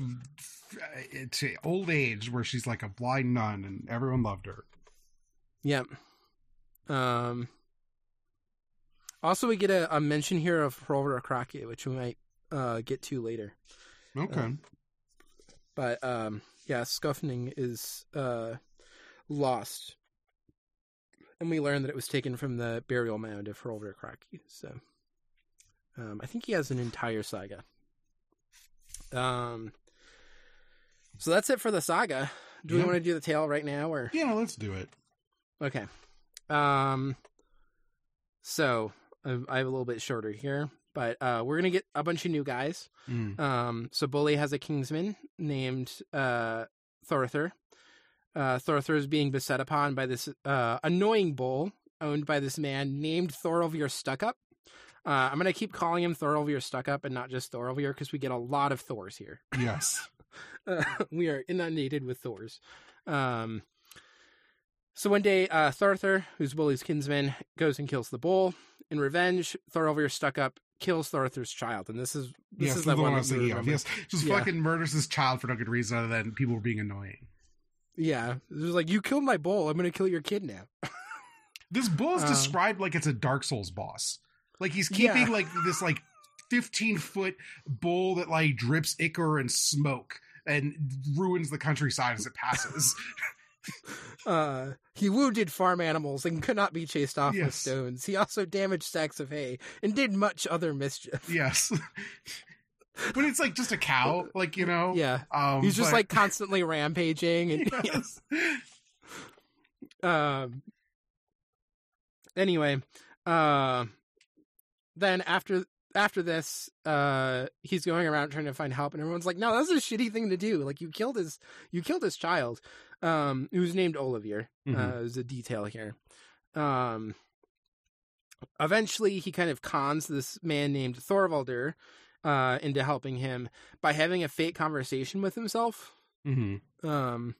uh, to old age where she's like a blind nun and everyone loved her. yeah. Um, also, we get a, a mention here of Hrolvir Kraki, which we might uh, get to later. Okay. Um, But um, yeah, Skofnung is uh, lost, and we learn that it was taken from the burial mound of Hrolvir Kraki. So um, I think he has an entire saga. Um, so that's it for the saga. Do we want to do the tale right now, or yeah, let's do it. okay? Um, so I I have a little bit shorter here, but uh, we're gonna get a bunch of new guys. Mm. Um, so Bolli has a kingsman named uh, Thorthur. Uh, Thorthur is being beset upon by this uh, annoying bull owned by this man named Thorolvir Stuckup. Uh, I'm going to keep calling him Thorolvir Stuckup and not just Thorolvir because we get a lot of Thors here. Yes. Uh, we are inundated with Thors. Um, so one day, uh, Thorthur, who's Bolli's kinsman, goes and kills the bull. In revenge, Thorolvir Stuckup kills Arthur's child, and this is this yes, is the one I that was you thinking of. Yes, just Yeah. fucking murders his child for no good reason other than people were being annoying. Yeah, it was like you killed my bull. I'm gonna kill your kid now. This bull is Um, described like it's a Dark Souls boss. Like he's Yeah. keeping like this like 15 foot bull that like drips ichor and smoke and ruins the countryside as it passes. Uh, he wounded farm animals and could not be chased off with stones. He also damaged stacks of hay and did much other mischief. yes. but it's like just a cow, like you know. Yeah, Um, he's just but- like constantly rampaging and Yes. um anyway uh then after after this uh he's going around trying to find help and everyone's like no that's a shitty thing to do like you killed his you killed his child um who's named Olivier Mhm. uh is a detail here um eventually he kind of cons this man named Thorvaldur uh into helping him by having a fake conversation with himself Mhm. um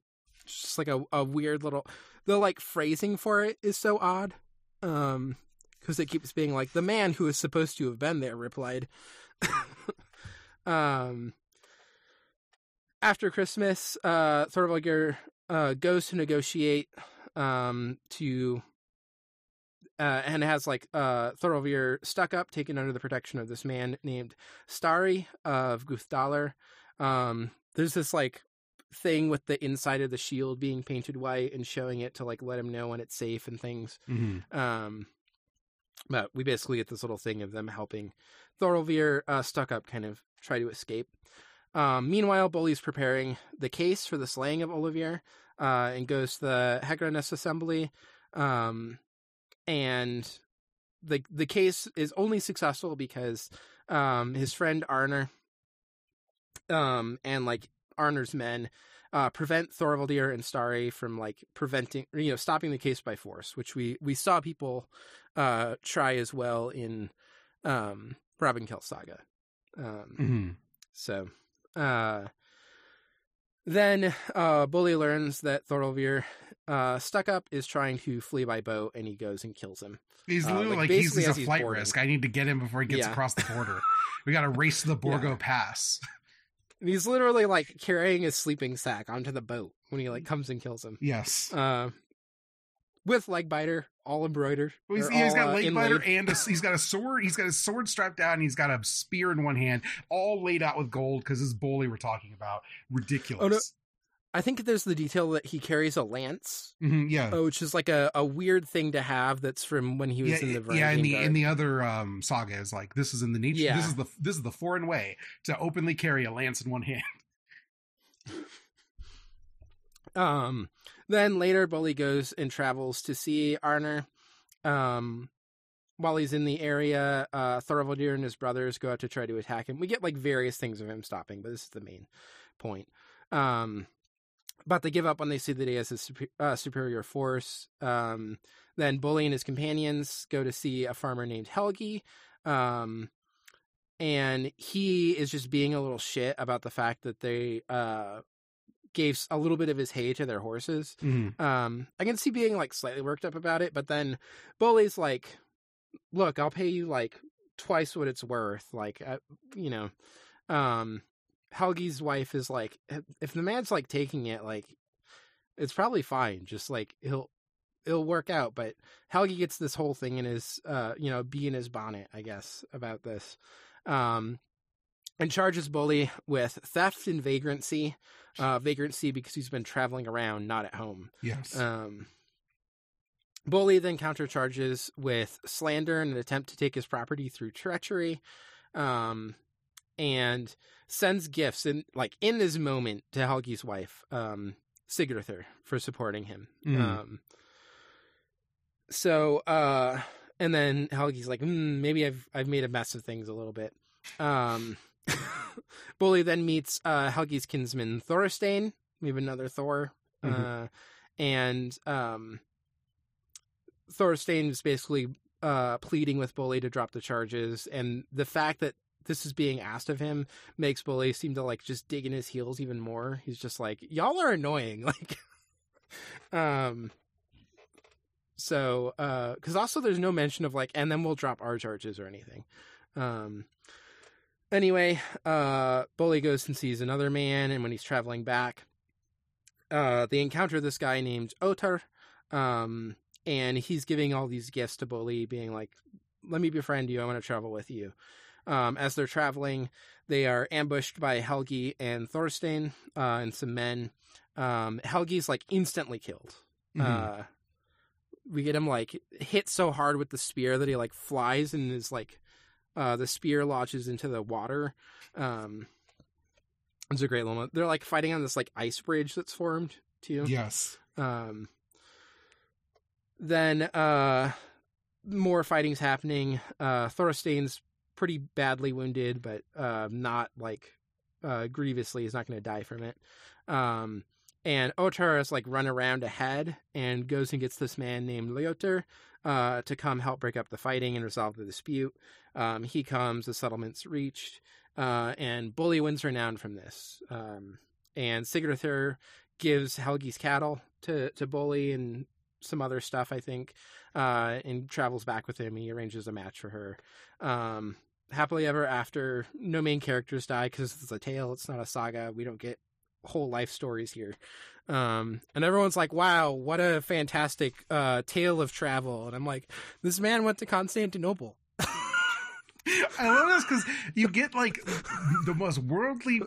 just like a, a weird little the like phrasing for it is so odd um because it keeps being like the man who is supposed to have been there replied um after christmas uh thorvaldur uh goes to negotiate um to uh, and has like uh, Thorolvir stuck up, taken under the protection of this man named Starry of Guthdalar. Um, there's this like thing with the inside of the shield being painted white and showing it to like let him know when it's safe and things. Mhm. Um, but we basically get this little thing of them helping Thorolvir uh, stuck up kind of try to escape. Um, meanwhile, Bolli's preparing the case for the slaying of Olivier uh, and goes to the Hegranes assembly. Um, and the the case is only successful because um, his friend Arner um, and like Arner's men uh, prevent Thorvaldir and Starry from like preventing, you know, stopping the case by force, which we we saw people uh, try as well in um, Hrafnkel Saga. Um, Mhm. so uh, then uh, Bolli learns that Thorolvir uh, stuck up is trying to flee by boat, and he goes and kills him. He's Uh, literally like, like, he's, he's a flight boarding. risk. I need to get him before he gets Yeah. across the border. we got to race to the Borgo Pass. And he's literally like carrying his sleeping sack onto the boat when he like comes and kills him. Yes. Uh, with leg biter, all embroidered. Well, he's, he's all, got uh, leg biter and a, he's got a sword. He's got a sword strapped down. And he's got a spear in one hand, all laid out with gold because this Bolli we're talking about. Ridiculous. I think there's the detail that he carries a lance, Mhm, yeah. uh, which is like a, a weird thing to have. That's from when he was yeah, in the yeah, in the Guard. in the other um, saga is like this is in the nature. Yeah. This is the this is the foreign way to openly carry a lance in one hand. Um, then later, Bolli goes and travels to see Arner. Um, while he's in the area, uh, Thorvaldir and his brothers go out to try to attack him. We get like various things of him stopping, but this is the main point. Um, but they give up when they see that he has a super, uh, superior force. Um, then Bolli and his companions go to see a farmer named Helgi. Um, and he is just being a little shit about the fact that they uh, gave a little bit of his hay to their horses. Mhm. Um, I can see being like slightly worked up about it, but then Bolli's like, "Look, I'll pay you like twice what it's worth." Like, uh, you know, um, Helgi's wife is like, if the man's like taking it, like, it's probably fine. Just like he'll it'll work out. But Helgi gets this whole thing in his, uh, you know, bee in his bonnet, I guess, about this. Um, and charges Bolli with theft and vagrancy. Uh, vagrancy because he's been traveling around, not at home. Yes. Um, Bolli then countercharges with slander and an attempt to take his property through treachery, um, and sends gifts in like in this moment to Helgi's wife, um, for supporting him. Mm. Um, so, uh, and then Helgi's like, mm, maybe I've I've made a mess of things a little bit. Um, Bolli then meets uh, Helgi's kinsman Thorstein. We have another Thor, Mhm. uh, and um, Thorstein is basically uh, pleading with Bolli to drop the charges, and the fact that this is being asked of him makes Bolli seem to like just dig in his heels even more. He's just like, "Y'all are annoying," like, um. So, uh, because also there's no mention of like, and then we'll drop our charges or anything. Um. Anyway, uh, Bolli goes and sees another man, and when he's traveling back, uh, they encounter this guy named Otar, um, and he's giving all these gifts to Bolli, being like, "Let me befriend you. I want to travel with you." Um, as they're traveling, they are ambushed by Helgi and Thorstein uh, and some men. Um, Helgi's like instantly killed. Mhm. Uh, we get him like hit so hard with the spear that he like flies and is like uh, the spear lodges into the water. Um, it's a great moment. They're like fighting on this like ice bridge that's formed too. yes. Um, then uh, more fighting's happening. Uh, Thorstein's pretty badly wounded, but uh, not like uh, grievously. He's not going to die from it. Um, and Otar is like run around ahead and goes and gets this man named Leoter uh, to come help break up the fighting and resolve the dispute. Um, he comes, the settlement's reached, uh, and Bolli wins renown from this. Um, and Sigurdur gives Helgi's cattle to, to Bolli and some other stuff, I think, uh, and travels back with him. He arranges a match for her. Um, happily ever after, no main characters die because it's a tale, it's not a saga. We don't get whole life stories here. Um, and everyone's like, "Wow, what a fantastic uh, tale of travel!" And I'm like, "This man went to Constantinople." I love this because you get like the most worldly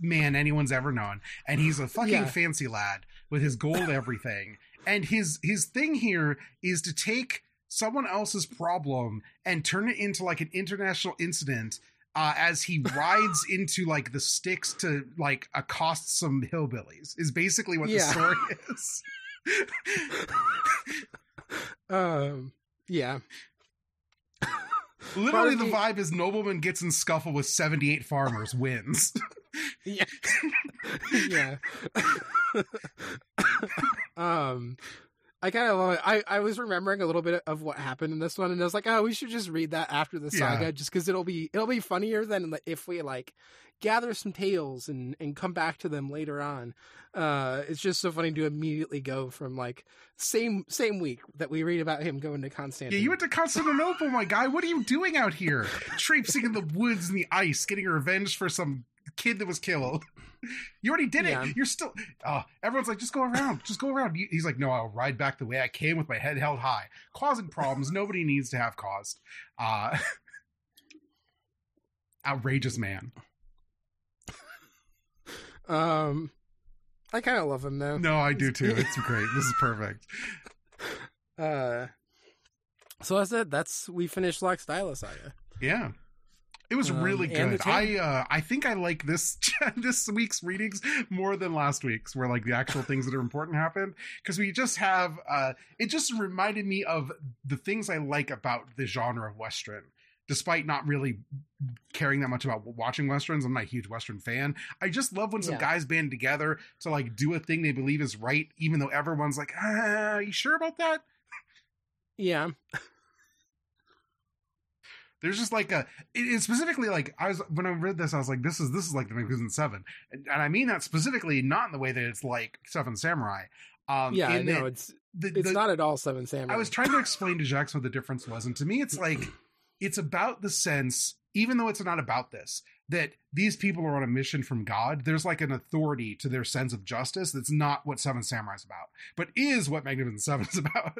man anyone's ever known, and he's a fucking Yeah. fancy lad with his gold everything. And his his thing here is to take someone else's problem and turn it into like an international incident uh, as he rides into like the sticks to like accost some hillbillies. Is basically what the story is. Um, yeah, Literally, the vibe is nobleman gets in scuffle with seventy eight farmers, wins. yeah, yeah. um, I kind of love it. I I was remembering a little bit of what happened in this one, and I was like, oh, we should just read that after the Yeah. saga, just because it'll be it'll be funnier than if we like gather some tales and and come back to them later on. Uh, it's just so funny to immediately go from like same same week that we read about him going to Constantinople. Yeah, you went to Constantinople, my guy. What are you doing out here? Traipsing in the woods and the ice, getting revenge for some kid that was killed. You already did it. You're still. Uh, everyone's like, just go around. Just go around. He's like, no, I'll ride back the way I came with my head held high, causing problems nobody needs to have caused. Uh, outrageous man. Um, I kind of love him though. No, I do too. It's great. This is perfect. Uh, so that's it. That's we finished Laxdæla Saga. Yeah. It was Um, really good. I uh I think I like this this week's readings more than last week's where like the actual things that are important happened because we just have uh it just reminded me of the things I like about the genre of western. Despite not really caring that much about watching westerns, I'm not a huge western fan. I just love when some Yeah. guys band together to like do a thing they believe is right, even though everyone's like, ah, "You sure about that?" Yeah, there's just like a it specifically like i was when i read this i was like this is this is like the magnificent seven and, and i mean that specifically not in the way that it's like seven samurai um yeah. Know it's the, it's the- not at all Seven Samurai. i was trying to explain to jax what the difference was and to me it's like it's about the sense even though it's not about this that these people are on a mission from god there's like an authority to their sense of justice that's not what seven samurai is about but is what magnificent seven is about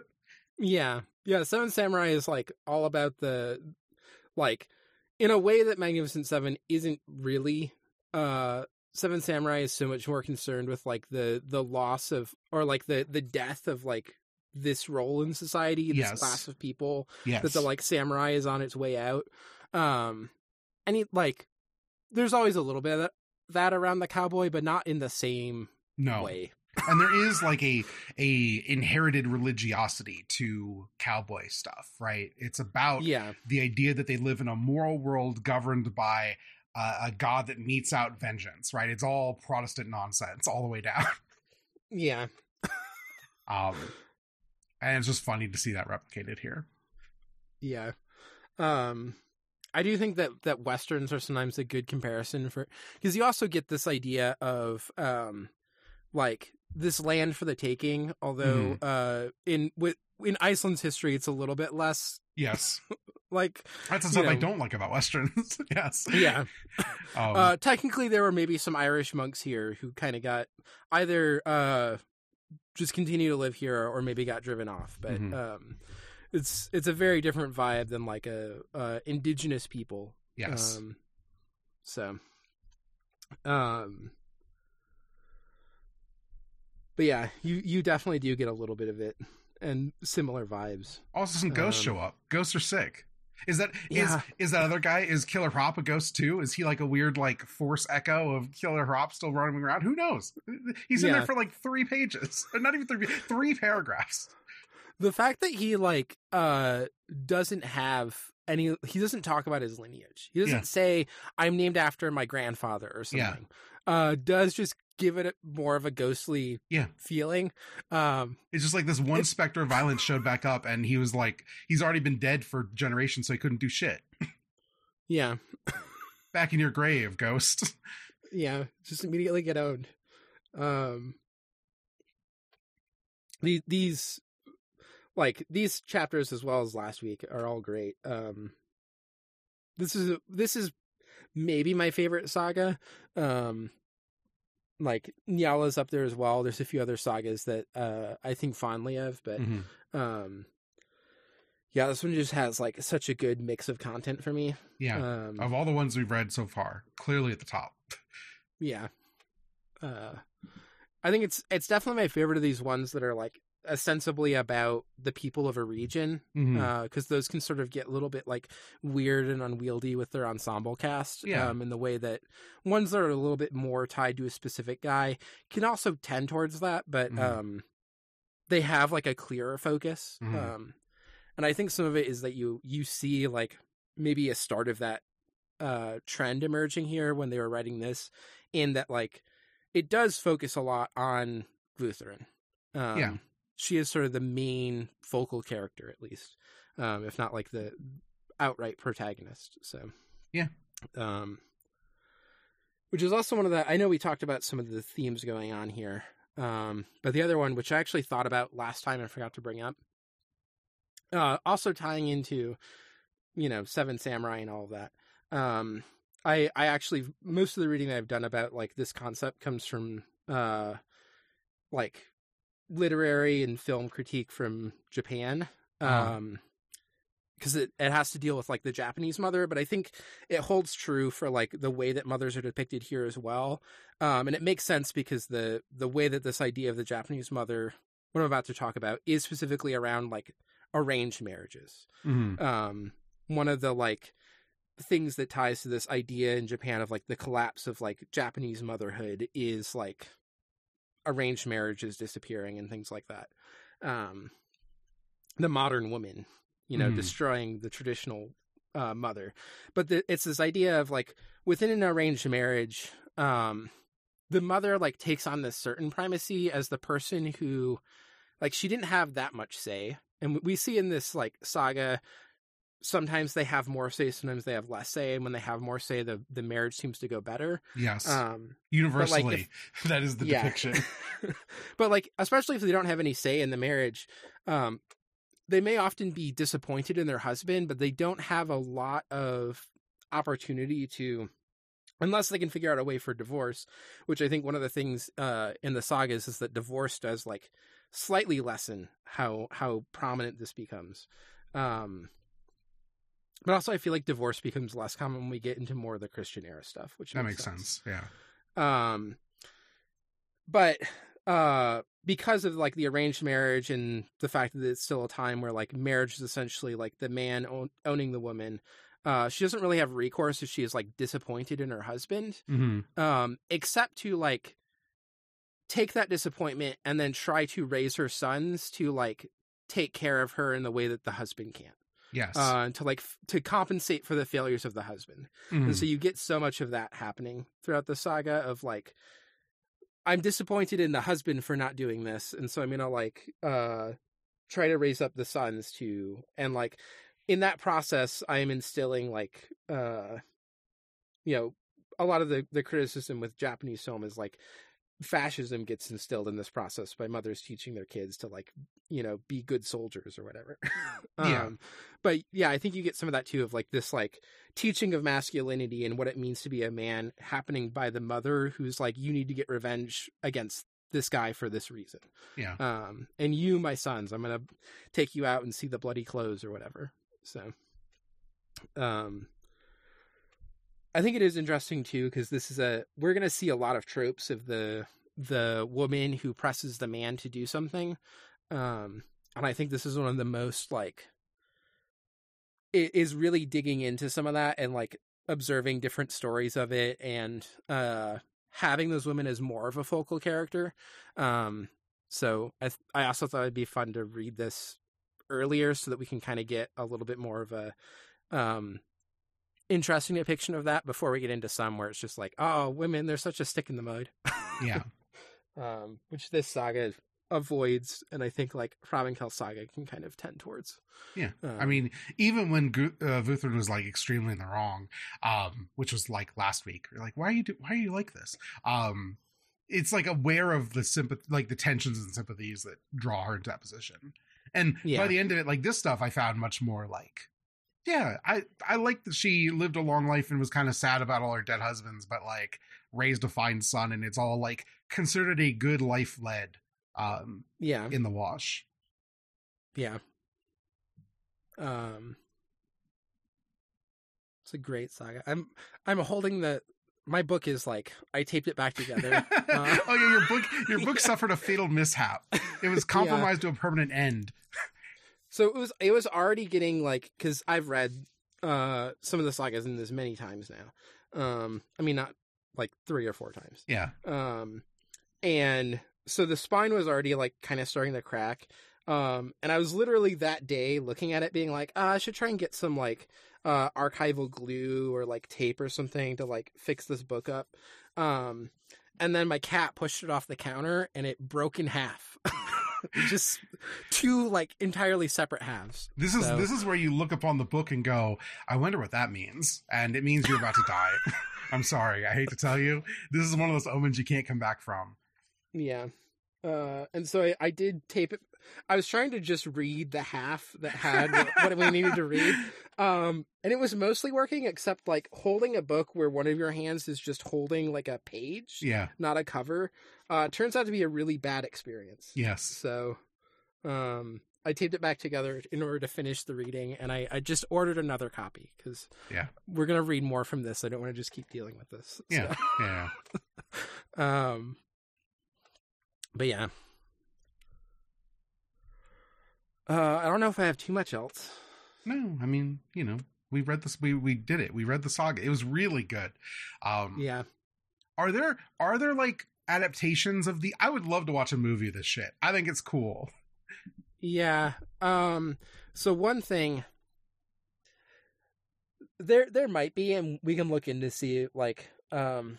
Yeah, yeah. Seven Samurai is like all about the like in a way that Magnificent Seven isn't really. Uh, Seven Samurai is so much more concerned with like the the loss of or like the the death of like this role in society, this Yes. class of people yes that the like samurai is on its way out. Um, and he like there's always a little bit of that, that around the cowboy, but not in the same no way. And there is like a a inherited religiosity to cowboy stuff right? It's about Yeah, the idea that they live in a moral world governed by uh, a god that meets out vengeance right? It's all protestant nonsense all the way down. Yeah. um and it's just funny to see that replicated here. Yeah. Um I do think that that westerns are sometimes a good comparison for because you also get this idea of um like this land for the taking, although uh in with in Iceland's history it's a little bit less yes. like that's the stuff i don't like about westerns. Yes. Yeah. um, uh technically there were maybe some Irish monks here who kind of got either uh just continue to live here or maybe got driven off, but Mhm. um it's it's a very different vibe than like a uh indigenous people. Yes. Um, so, um, but yeah, you you definitely do get a little bit of it and similar vibes. also some ghosts um, show up ghosts are sick is that is Yeah. is that other guy is Killer Hrapp a ghost too? Is he like a weird like force echo of Killer Hrapp still running around? Who knows? He's in Yeah. there for like three pages, Or not even three, three paragraphs. The fact that he like uh doesn't have any, he doesn't talk about his lineage. He doesn't Yeah. say I'm named after my grandfather or something. Uh, does just give it more of a ghostly Yeah. feeling. Um, It's just like this one specter of violence showed back up, and he was like, he's already been dead for generations, so he couldn't do shit. yeah, Back in your grave, ghost. yeah, just immediately get owned. Um, the, these, like these chapters as well as last week are all great. Um, this is this is maybe my favorite saga. Um, like Njála's up there as well. There's a few other sagas that uh, I think fondly of, but Mhm. um, yeah, this one just has like such a good mix of content for me. Yeah. Um, of all the ones we've read so far, clearly at the top. yeah. Uh, I think it's it's definitely my favorite of these ones that are like ostensibly about the people of a region because those can sort of get a little bit like weird and unwieldy with their ensemble cast Yeah. um, in the way that ones that are a little bit more tied to a specific guy can also tend towards that but Mhm. um, they have like a clearer focus Mhm. um, and i think some of it is that you you see like maybe a start of that uh, trend emerging here when they were writing this in that like it does focus a lot on Guthrun. Um, Yeah. She is sort of the main focal character, at least, um, if not like the outright protagonist. So, Yeah. Um, which is also one of the, I know we talked about some of the themes going on here. Um, but the other one, which I actually thought about last time and forgot to bring up, uh, also tying into, you know, Seven Samurai and all of that. Um, I I actually most of the reading that I've done about like this concept comes from uh like literary and film critique from Japan. Uh-huh. Um because it, it has to deal with like the Japanese mother, but I think it holds true for like the way that mothers are depicted here as well. Um and it makes sense because the the way that this idea of the Japanese mother what I'm about to talk about is specifically around like arranged marriages Mhm. um one of the like things that ties to this idea in Japan of like the collapse of like Japanese motherhood is like arranged marriages disappearing and things like that. Um the modern woman, you know, Mhm. destroying the traditional uh mother. But the, it's this idea of like within an arranged marriage, um the mother like takes on this certain primacy as the person who like she didn't have that much say and we see in this like saga sometimes they have more say sometimes they have less say and when they have more say the the marriage seems to go better Yes. um Universally, that is the yeah. depiction. but like especially if they don't have any say in the marriage um they may often be disappointed in their husband but they don't have a lot of opportunity to unless they can figure out a way for divorce which i think one of the things uh in the sagas is that divorce does like slightly lessen how how prominent this becomes um but also i feel like divorce becomes less common when we get into more of the christian era stuff which that makes sense. Yeah. um but uh because of like the arranged marriage and the fact that it's still a time where like marriage is essentially like the man own- owning the woman uh she doesn't really have recourse if she is like disappointed in her husband hmm um except to like take that disappointment and then try to raise her sons to like take care of her in the way that the husband can't Yes. uh to like f- to compensate for the failures of the husband Mhm. and so you get so much of that happening throughout the saga of like I'm disappointed in the husband for not doing this, and so I'm gonna like uh try to raise up the sons to and like in that process I am instilling like uh you know a lot of the the criticism with Japanese film is like fascism gets instilled in this process by mothers teaching their kids to like you know be good soldiers or whatever Yeah. um but yeah i think you get some of that too of like this like teaching of masculinity and what it means to be a man happening by the mother who's like you need to get revenge against this guy for this reason yeah. um and you my sons i'm gonna take you out and see the bloody clothes or whatever so um i think it is interesting too because this is a we're gonna see a lot of tropes of the the woman who presses the man to do something um and i think this is one of the most like it is really digging into some of that and like observing different stories of it and uh having those women as more of a focal character um so I th- I also thought it'd be fun to read this earlier so that we can kind of get a little bit more of a um interesting depiction of that before we get into some where it's just like oh women they're such a stick in the mud Yeah. um which this saga avoids and I think like Hrafnkel saga can kind of tend towards Yeah. Um, I mean, even when uh, Guthrun was like extremely in the wrong, um, which was like last week, you're like, why are you do- why are you like this? Um, it's like aware of the sympathy, like the tensions and sympathies that draw her into that position. And Yeah. by the end of it, like this stuff, I found much more like yeah, I I like that she lived a long life and was kind of sad about all her dead husbands, but like raised a fine son, and it's all like considered a good life led um Yeah. in the wash. Yeah. Um It's a great saga. I'm I'm holding the my book is like I taped it back together. Uh, oh yeah, your book your book yeah. suffered a fatal mishap. It was compromised to a permanent end. So it was it was already getting like cuz I've read uh some of the sagas in this many times now. Um I mean not like 3 or 4 times. Yeah. Um and so the spine was already like kind of starting to crack. Um and I was literally that day looking at it being like, ah, I should try and get some like uh archival glue or like tape or something to like fix this book up. Um and then my cat pushed it off the counter and it broke in half. Just two like entirely separate halves. This is So- this is where you look upon the book and go, I wonder what that means. And it means you're about to die. I'm sorry, I hate to tell you. This is one of those omens you can't come back from. Yeah. Uh, and so I, I did tape it. I was trying to just read the half that had what, what we needed to read. Um, and it was mostly working except like holding a book where one of your hands is just holding like a page, Yeah. not a cover. Uh, turns out to be a really bad experience. Yes. So, um, I taped it back together in order to finish the reading, and I, I just ordered another copy because Yeah. we're gonna read more from this. I don't want to just keep dealing with this. Yeah. Yeah. Um, but yeah. Uh, I don't know if I have too much else. No, I mean, you know, we read this we we did it. We read the saga. It was really good. Um Yeah. are there are there like adaptations of the I would love to watch a movie of this shit. I think it's cool. Yeah. Um so one thing there there might be and we can look into see like um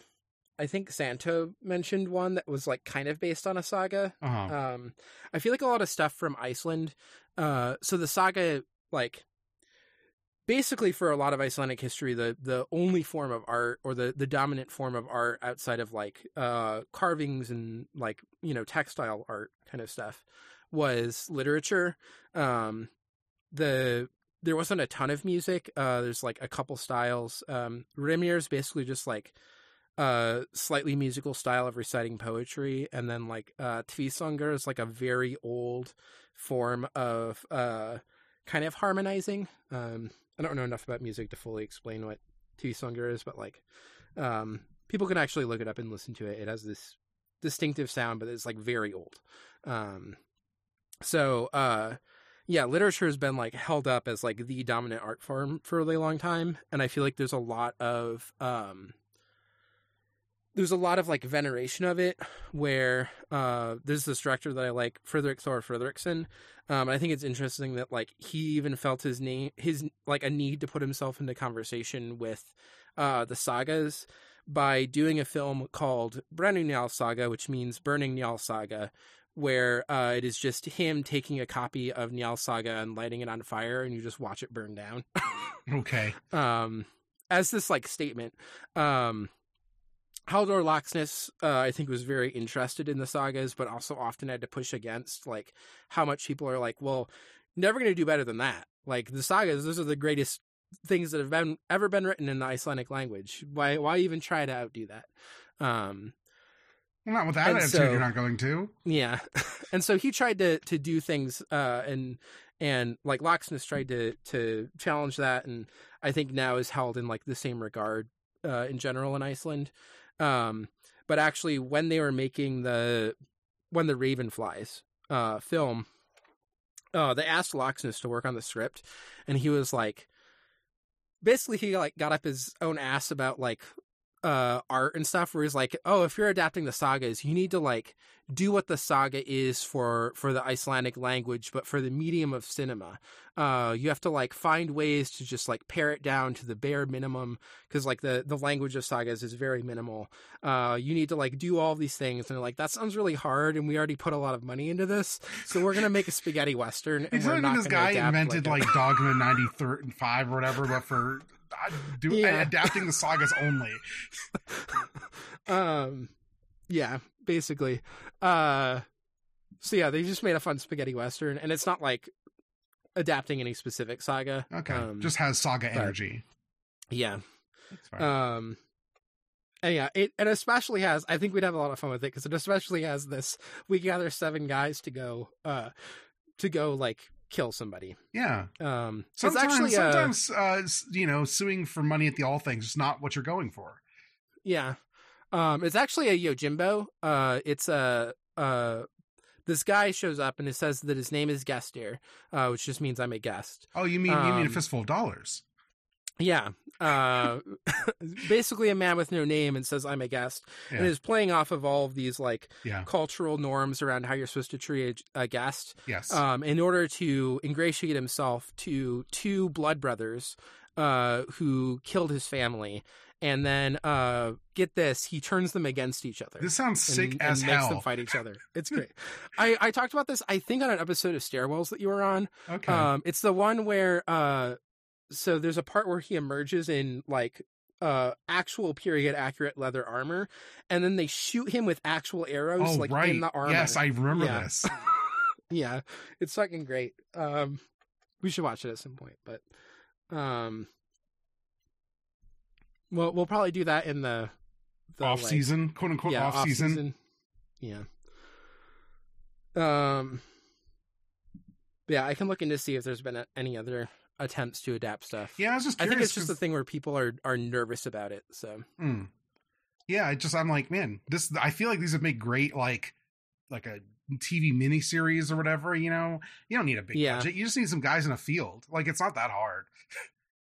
I think Santo mentioned one that was like kind of based on a saga. Uh-huh. Um I feel like a lot of stuff from Iceland uh so the saga like basically for a lot of Icelandic history the the only form of art or the the dominant form of art outside of like uh carvings and like you know textile art kind of stuff was literature. Um the there wasn't a ton of music uh there's like a couple styles. Um is basically just like a slightly musical style of reciting poetry and then like uh tvísöngur is like a very old form of uh kind of harmonizing. Um i don't know enough about music to fully explain what tvísöngur is but like um people can actually look it up and listen to it. It has this distinctive sound but it's like very old. Um so uh yeah literature has been like held up as like the dominant art form for a really long time and i feel like there's a lot of um there's a lot of like veneration of it where uh there's this director that I like Fridrik Thor Fridriksson um I think it's interesting that like he even felt his name his like a need to put himself into conversation with uh the sagas by doing a film called Brennu-Njáls Saga which means Burning Njal Saga where uh it is just him taking a copy of Njal Saga and lighting it on fire and you just watch it burn down. Okay. um as this like statement. Um Halldór Laxness, uh, I think, was very interested in the sagas, but also often had to push against like how much people are like, well, never going to do better than that. Like the sagas, those are the greatest things that have been ever been written in the Icelandic language. Why, why even try to outdo that? Um, Well, not with that attitude, so- you're not going to. yeah, and so he tried to to do things, uh, and and like Laxness tried to to challenge that, and I think now is held in like the same regard uh, in general in Iceland. Um, but actually, when they were making the when the Raven flies uh, film, uh, they asked Laxness to work on the script, and he was like, basically, he like got up his own ass about like uh art and stuff where he's like oh if you're adapting the sagas you need to like do what the saga is for for the icelandic language but for the medium of cinema. Uh you have to like find ways to just like pare it down to the bare minimum because like the the language of sagas is very minimal. Uh you need to like do all these things and they're like that sounds really hard and we already put a lot of money into this so we're gonna make a spaghetti western and we're not this gonna guy adapt, invented like, like, Dogma 95 or whatever, but for do, Yeah. adapting the sagas only. um yeah basically uh so yeah they just made a fun spaghetti western and it's not like adapting any specific saga. Okay, Um, just has saga energy. yeah. Um, and yeah, it and especially has. I think we'd have a lot of fun with it because it especially has this. We gather seven guys to go, uh, to go like kill somebody. yeah, Um, sometimes, it's actually uh, sometimes uh, s- you know, suing for money at the all things is not what you're going for. yeah, um, it's actually a Yojimbo. Uh, it's a uh, this guy shows up and it says that his name is Gestir, uh, which just means I'm a guest. Oh, you mean you mean a Um, fistful of dollars? Yeah. Uh, basically a man with no name and says I'm a guest and is playing off of all of these like Yeah. cultural norms around how you're supposed to treat a, a guest Yes. um, in order to ingratiate himself to two blood brothers uh, who killed his family. And then, uh, get this, he turns them against each other. this sounds and, sick and as makes hell. Makes them fight each other. It's great. I, I talked about this, I think, on an episode of Stairwells that you were on. okay. Um, it's the one where uh, so there's a part where he emerges in like uh actual period accurate leather armor, and then they shoot him with actual arrows oh, like right. in the armor. Yes, I remember Yeah. this. yeah, it's fucking great. Um, we should watch it at some point, but um, well, we'll probably do that in the, the off like, season, quote unquote yeah, off season. Yeah. Um. Yeah, I can look into see if there's been any other attempts to adapt stuff. Yeah, I was just I curious. think it's just the thing where people are are nervous about it. So Hmm. Yeah, I just I'm like, man, this I feel like these would make great like like a TV miniseries or whatever, you know. You don't need a big Yeah. budget. You just need some guys in a field. Like it's not that hard.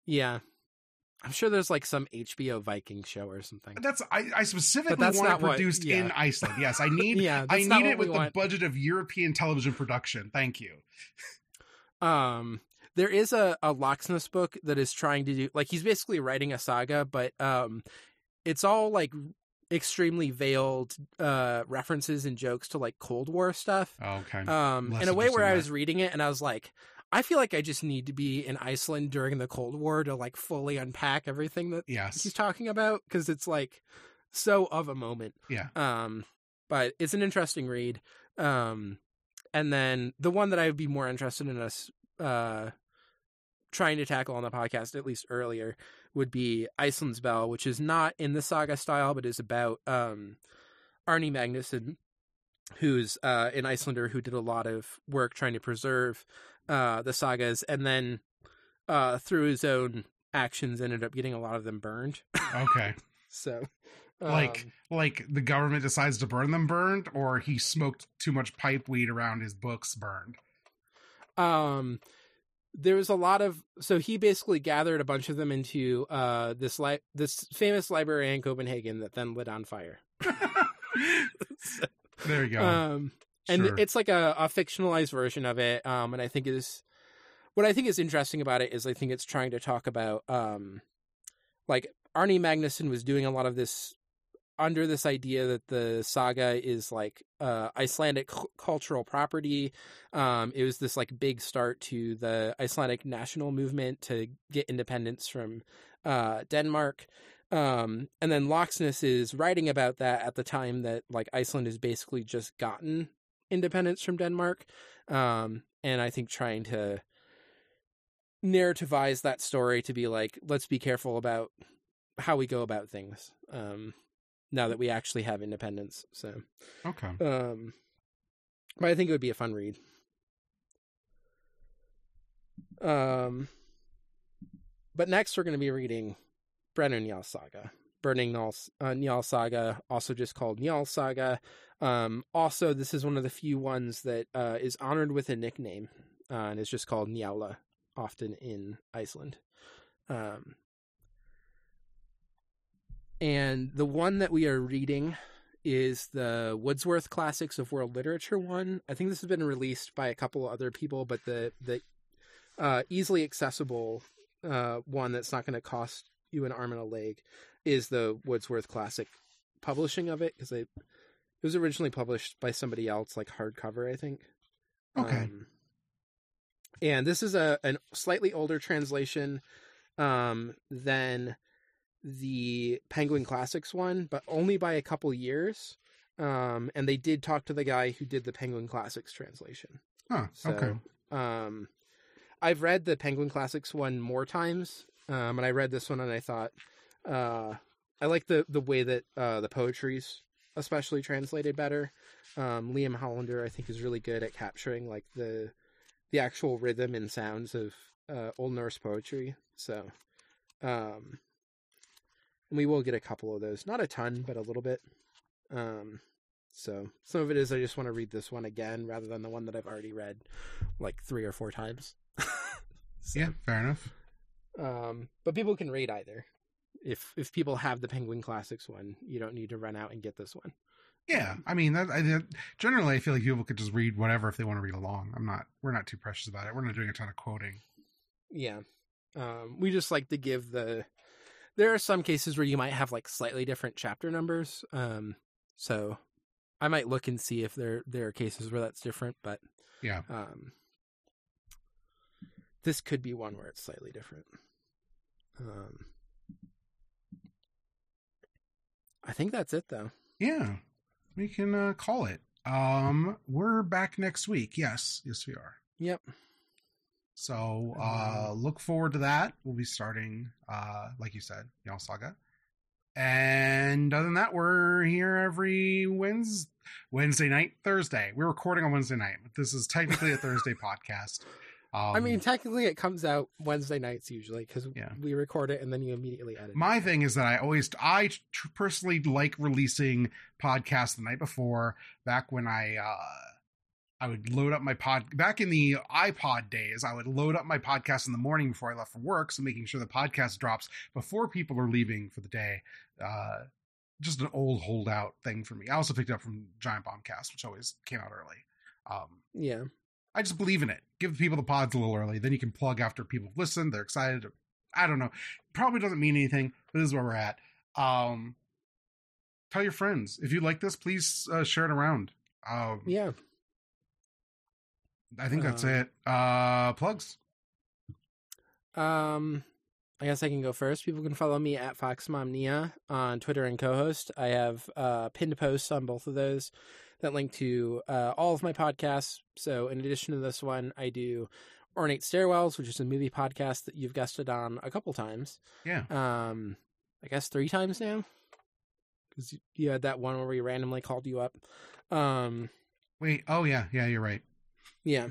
yeah, I'm sure there's like some HBO Viking show or something. That's I, I specifically that's want it not what- produced yeah. in Iceland. Yes, I need yeah, I need it with the want. budget of European television production. Thank you. Um, there is a a Laxness's book that is trying to do like he's basically writing a saga, but um, it's all like extremely veiled uh references and jokes to like Cold War stuff. Oh, okay. um Less in a way where i was reading it and i was like i feel like i just need to be in iceland during the cold war to like fully unpack everything that yes. he's talking about because it's like so of a moment Yeah. um but it's an interesting read um and then the one that i would be more interested in us uh trying to tackle on the podcast at least earlier would be iceland's bell which is not in the saga style but is about um Árni Magnússon who's uh, an Icelander who did a lot of work trying to preserve uh, the sagas, and then uh, through his own actions, ended up getting a lot of them burned. Okay. so, like um, like the government decides to burn them burned or he smoked too much pipe weed around his books burned. um, there was a lot of so he basically gathered a bunch of them into uh, this li- this famous library in Copenhagen that then lit on fire. there you go. Um, and Sure. it's like a, a fictionalized version of it. Um, and I think is what I think is interesting about it is I think it's trying to talk about um, like Árni Magnússon was doing a lot of this under this idea that the saga is like uh, Icelandic cu- cultural property. Um, it was this like big start to the Icelandic national movement to get independence from uh, Denmark. Um, and then Laxness is writing about that at the time that like Iceland has basically just gotten independence from Denmark. Um, and I think trying to narrativize that story to be like, let's be careful about how we go about things. Um, now that we actually have independence. So, okay. um, but I think it would be a fun read. Um, but next we're going to be reading Brennu-Njáls Saga, Burning Njal, uh, Njal Saga, also just called Njal Saga. Um, also, this is one of the few ones that uh, is honored with a nickname, uh, and is just called Njála, often in Iceland. Um, and the one that we are reading is the Wordsworth Classics of World Literature one. I think this has been released by a couple of other people, but the the uh, easily accessible uh, one that's not going to cost you an arm and a leg is the Wordsworth Classic publishing of it because it, it was originally published by somebody else, like hardcover, I think. Okay. Um, and this is a an slightly older translation um, than the Penguin Classics one, but only by a couple years. Um, and they did talk to the guy who did the Penguin Classics translation. Huh. So, okay. um, I've read the Penguin Classics one more times, um, and I read this one and I thought uh, I like the the way that uh, the poetry's especially translated better. Um, Lee M. Hollander, I think, is really good at capturing like the the actual rhythm and sounds of uh, Old Norse poetry. So, um, and we will get a couple of those, not a ton, but a little bit. Um, so some of it is I just want to read this one again rather than the one that I've already read like three or four times. So, yeah, fair enough. Um, but people can read either. If if people have the Penguin Classics one, you don't need to run out and get this one. Yeah, I mean, that, I, generally, I feel like people could just read whatever if they want to read along. I'm not. We're not too precious about it. We're not doing a ton of quoting. Yeah, um, we just like to give the. There are some cases where you might have like slightly different chapter numbers. Um, so I might look and see if there there are cases where that's different, but yeah. Um, this could be one where it's slightly different. Um, I think that's it though. Yeah, we can uh, call it. Um, we're back next week. Yes, yes, we are. Yep. So uh, look forward to that. We'll be starting, uh, like you said, Njal Saga. And other than that, we're here every Wednesday, Wednesday night, Thursday. We're recording on Wednesday night, but this is technically a Thursday podcast. Um, I mean, technically, it comes out Wednesday nights usually because yeah. we record it and then you immediately edit. My it. thing is that I always, I personally like releasing podcasts the night before. Back when I, uh, I would load up my pod back in the iPod days. I would load up my podcast in the morning before I left for work, so making sure the podcast drops before people are leaving for the day. Uh, just an old holdout thing for me. I also picked it up from Giant Bombcast, which always came out early. Um, yeah, I just believe in it. Give people the pods a little early. Then you can plug after people listen. They're excited. I don't know. Probably doesn't mean anything, but this is where we're at. Um, tell your friends. If you like this, please uh, share it around. Um, yeah. I think that's uh, it. Uh, plugs. Um, I guess I can go first. People can follow me at Foxmomnia on Twitter and Cohost. I have uh, pinned posts on both of those that link to uh, all of my podcasts. So, in addition to this one, I do Ornate Stairwells, which is a movie podcast that you've guested on a couple times. Yeah. Um, I guess three times now. Because you had that one where we randomly called you up. Um, Wait. Oh yeah, yeah. You're right. Yeah.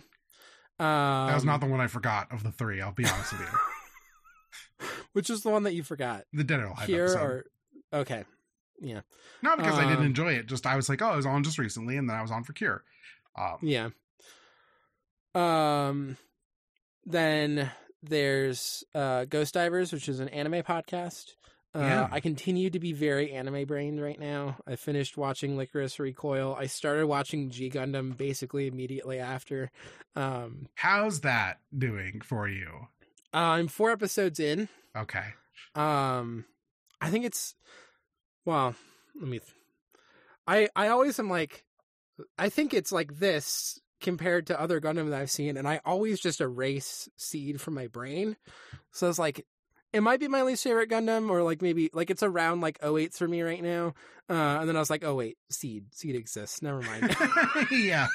Um, that was not the one I forgot of the three. I'll be honest with you. Which is the one that you forgot? The Dead or Alive Here episode. or okay. Yeah. Not because um, I didn't um, enjoy it. Just I was like, oh, I was on just recently, and then I was on for Cure. Um, yeah. Um. Then there's uh, Ghost Divers, which is an anime podcast. Uh, yeah. I continue to be very anime brained right now. I finished watching Lycoris Recoil. I started watching G Gundam basically immediately after. Um, How's that doing for you? Uh, I'm four episodes in. Okay. Um, I think it's well, let me. Th- I I always am like, I think it's like this compared to other Gundam that I've seen, and I always just erase Seed from my brain. So it's like, it might be my least favorite Gundam, or like maybe like it's around like 08s for me right now. Uh, and then I was like, oh wait, Seed, Seed exists. Never mind. yeah,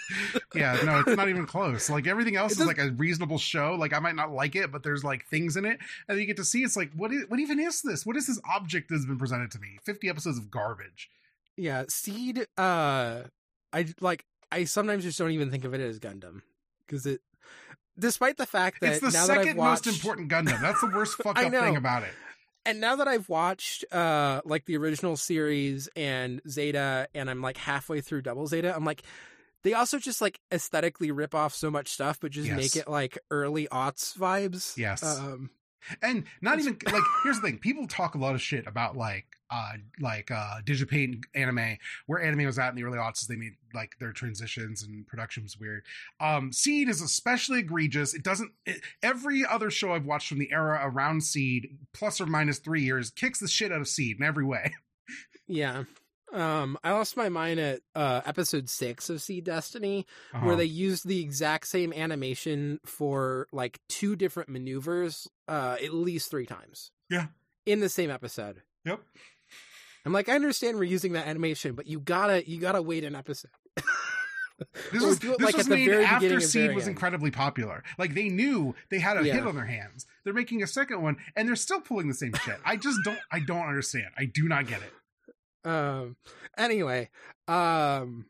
yeah, no, it's not even close. Like everything else is like a reasonable show. Like I might not like it, but there's like things in it, and you get to see. It's like, what is, what even is this? What is this object that's been presented to me? Fifty episodes of garbage. Yeah, Seed. Uh, I like. I sometimes just don't even think of it as Gundam because it despite the fact that it's the second watched... most important Gundam. That's the worst fuck up thing about it. And now that I've watched uh like the original series and Zeta and I'm like halfway through Double Zeta, I'm like they also just like aesthetically rip off so much stuff but just yes. make it like early aughts vibes. Yes. Um and not even like here's the thing people talk a lot of shit about like uh like uh digipaint anime where anime was at in the early aughts they made like their transitions and production was weird um seed is especially egregious it doesn't it, every other show i've watched from the era around seed plus or minus three years kicks the shit out of seed in every way yeah um, I lost my mind at uh, episode six of Seed Destiny, uh-huh. where they used the exact same animation for like two different maneuvers, uh, at least three times. Yeah, in the same episode. Yep. I'm like, I understand we're using that animation, but you gotta, you gotta wait an episode. This was this like, was at the made very after Seed was end. incredibly popular. Like they knew they had a hit on their hands. They're making a second one, and they're still pulling the same shit. I just don't. I don't understand. I do not get it. Um. Anyway, um,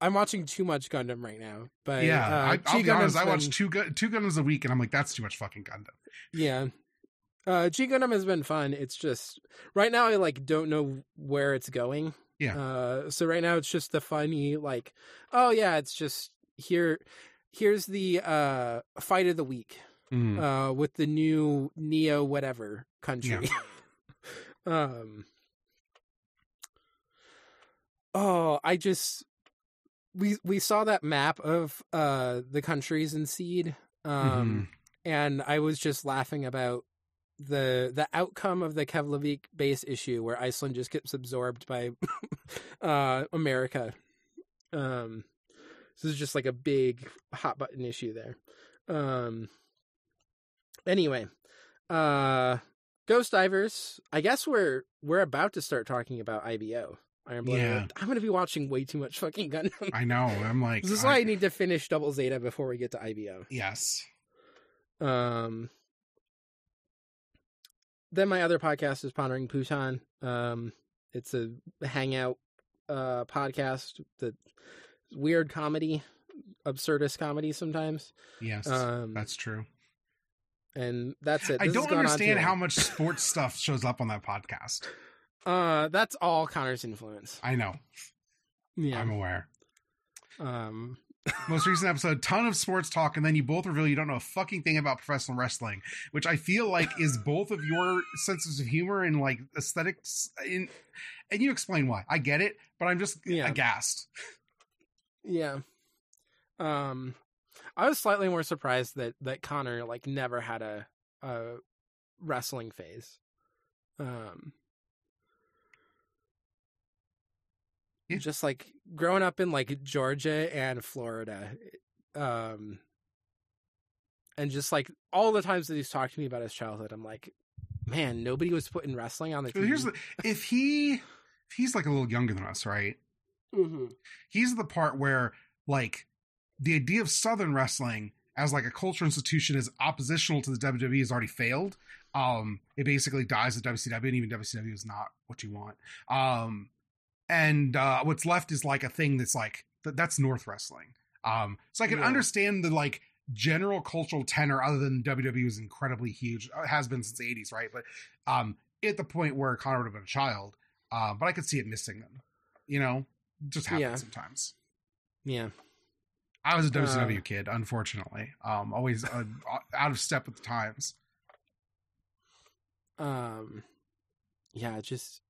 I'm watching too much Gundam right now. But yeah, uh, I, I'll be honest. Gundam's I watch two two Gundams a week, and I'm like, that's too much fucking Gundam. Yeah. Uh, G Gundam has been fun. It's just right now I like don't know where it's going. Yeah. Uh, so right now it's just the funny like, oh yeah, it's just here. Here's the uh fight of the week Mm. uh with the new Neo whatever country. um. Oh, I just we we saw that map of uh the countries in Seed. Um and I was just laughing about the the outcome of the Keflavik base issue where Iceland just gets absorbed by uh America. Um this is just like a big hot button issue there. Um anyway, uh Ghost Divers, I guess we're we're about to start talking about IBO. Iron Blood. Yeah. I'm going to be watching way too much fucking Gundam. I know. I'm like, This is I- why I need to finish Double Zeta before we get to IBO. yes. Um, then my other podcast is Pondering Pootan. Um, it's a hangout uh podcast that weird comedy, absurdist comedy sometimes. Yes, Um, that's true. and that's it. I This has don't gone on too understand how much sports stuff shows up on that podcast. Uh, that's all Connor's influence. I know. Yeah. I'm aware. Um. Most recent episode, ton of sports talk, and then you both reveal you don't know a fucking thing about professional wrestling, which I feel like is both of your senses of humor and like aesthetics. In, and you explain why. I get it, but I'm just Yeah. aghast. Yeah. Um, I was slightly more surprised that that Connor like never had a a wrestling phase. Um. Yeah. Just like growing up in like Georgia and Florida, um, and just like all the times that he's talked to me about his childhood, I'm like, man, nobody was putting wrestling on the So TV. here's the if he if he's like a little younger than us, right? Mhm. he's the part where like the idea of southern wrestling as like a cultural institution is oppositional to the WWE has already failed. Um, it basically dies at WCW, and even WCW is not what you want. Um, and uh, what's left is like a thing that's like th- that's North wrestling. Um, so I can Yeah. understand the like general cultural tenor, other than WWE was incredibly huge, uh, has been since the '80s, right? But um, at the point where Connor would have been a child, um, but I could see it missing them. You know, just happens Yeah. sometimes. Yeah. I was a WCW Uh, kid, unfortunately. Um, always uh, out of step with the times. um yeah just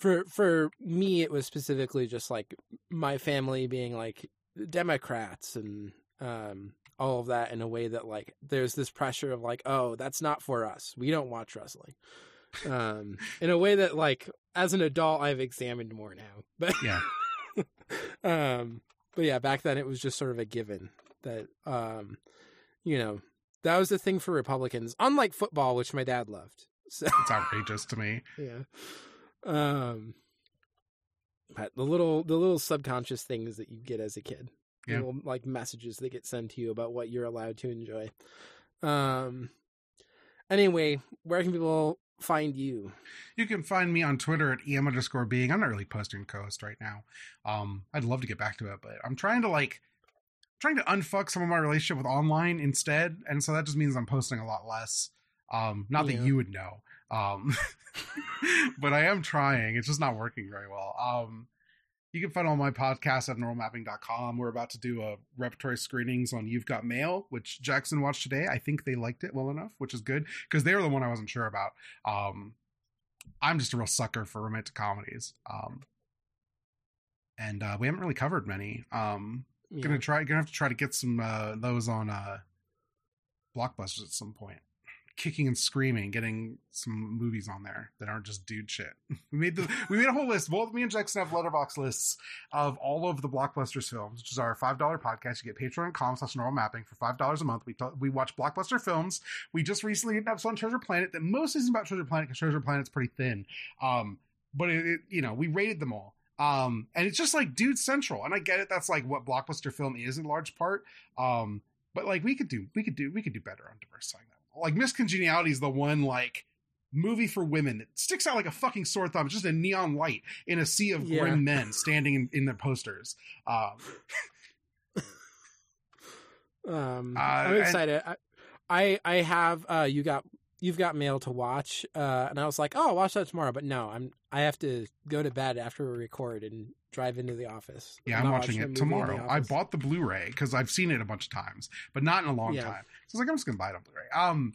for for me it was specifically just like my family being like democrats and um all of that in a way that like there's this pressure of like oh that's not for us we don't watch wrestling um in a way that like as an adult i've examined more now but Yeah. um but yeah back then it was just sort of a given that um you know that was the thing for republicans unlike football which my dad loved so It's outrageous to me. yeah um but the little the little subconscious things that you get as a kid Yeah. little like messages that get sent to you about what you're allowed to enjoy um anyway where can people find you You can find me on Twitter at em underscore being. I'm not really posting Coast right now. Um, I'd love to get back to it, but I'm trying to like trying to unfuck some of my relationship with online instead, and so that just means I'm posting a lot less. Um, not that you would know. Um, but I am trying. It's just not working very well. Um, you can find all my podcasts at normalmapping.com. We're about to do a repertory screenings on You've Got Mail, which Jackson watched today. I think they liked it well enough, which is good because they were the one I wasn't sure about. Um, I'm just a real sucker for romantic comedies. Um, and uh, we haven't really covered many. Um, yeah. gonna try, gonna have to try to get some uh, those on uh, blockbusters at some point. Kicking and screaming, getting some movies on there that aren't just dude shit. We made the we made a whole list. Both me and Jackson have Letterboxd lists of all of the blockbusters films, which is our five dollar podcast. You get patreon.com slash normal mapping for five dollars a month. We talk, we watch blockbuster films. We just recently did an episode on Treasure Planet that most isn't about Treasure Planet because Treasure Planet's pretty thin. Um, but it, it, you know we rated them all. Um, and it's just like dude central. And I get it. That's like what blockbuster film is in large part. Um, but like we could do, we could do, we could do better on diversifying. Like Miss Congeniality is the one like movie for women that sticks out like a fucking sore thumb. It's just a neon light in a sea of Yeah. grim men standing in, in their posters. Um, Um, Uh, I'm excited. I, I I have uh you got you've got mail to watch, uh, and I was like, oh, I'll watch that tomorrow. But no, I'm I have to go to bed after we record and drive into the office. Yeah, I'm watching a it movie in the tomorrow. I bought the Blu-ray because I've seen it a bunch of times, but not in a long Yeah. time. So I was like, I'm just gonna buy it on Blu-ray. Um,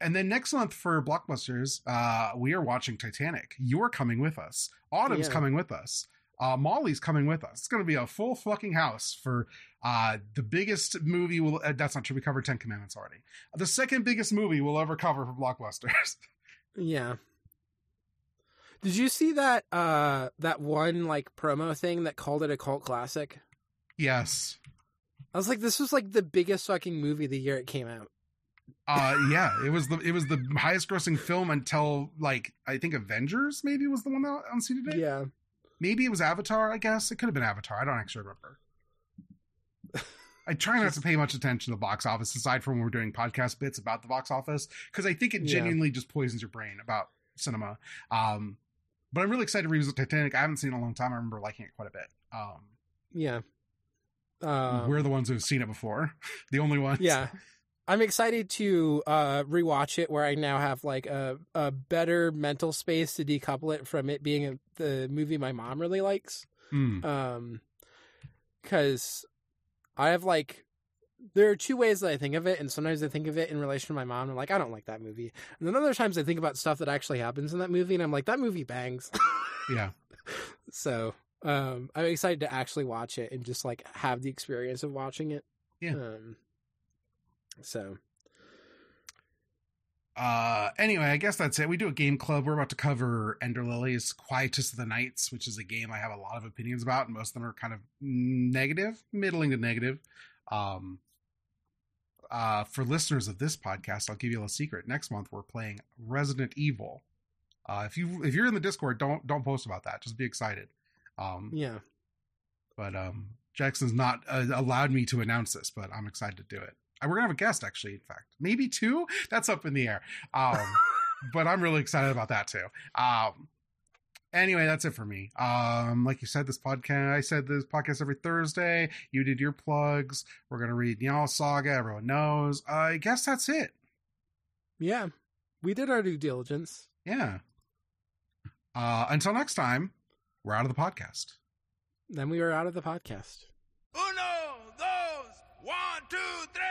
and then next month for blockbusters, uh, we are watching Titanic. You're coming with us. Autumn's Yeah. coming with us. Uh, Molly's coming with us. It's gonna be a full fucking house for uh the biggest movie. Will uh, that's not true. We covered Ten Commandments already. The second biggest movie we'll ever cover for blockbusters. Yeah. Did you see that uh that one like promo thing that called it a cult classic? yes. I was like, this was like the biggest fucking movie the year it came out. Uh yeah, it was the it was the highest grossing film until like I think Avengers maybe was the one that unseated it. Yeah. Maybe it was Avatar, I guess. It could have been Avatar. I don't actually remember. I try not to pay much attention to the box office aside from when we're doing podcast bits about the box office because I think it Yeah. genuinely just poisons your brain about cinema. Um but I'm really excited to revisit Titanic. I haven't seen it in a long time. I remember liking it quite a bit. Um Yeah. Um, we're the ones who've seen it before. the only ones. yeah. I'm excited to uh rewatch it where I now have like a a better mental space to decouple it from it being a, the movie my mom really likes. Hmm. Um cuz I have like there are two ways that I think of it and sometimes I think of it in relation to my mom and I'm like I don't like that movie. And then other times I think about stuff that actually happens in that movie and I'm like that movie bangs. Yeah. so, um I'm excited to actually watch it and just like have the experience of watching it. Yeah. Um so Uh, anyway, I guess that's it. We do a game club. We're about to cover Ender Lilies, Quietus of the Knights, which is a game I have a lot of opinions about, and most of them are kind of negative, middling to negative. Um, uh, for listeners of this podcast, I'll give you a little secret. Next month, we're playing Resident Evil. Uh, if you if you're in the Discord, don't don't post about that. Just be excited. Um, yeah. but um, Jackson's not uh, allowed me to announce this, but I'm excited to do it. And we're gonna have a guest, actually. In fact, maybe two. That's up in the air. Um, but I'm really excited about that too. Um, anyway, that's it for me. Um, like you said, this podcast. I said this podcast every Thursday. You did your plugs. We're gonna read Njal Saga. Everyone knows. I guess that's it. Yeah. We did our due diligence. Yeah. Uh, until next time, we're out of the podcast. Then we were out of the podcast. Uno, dos, one, two, three.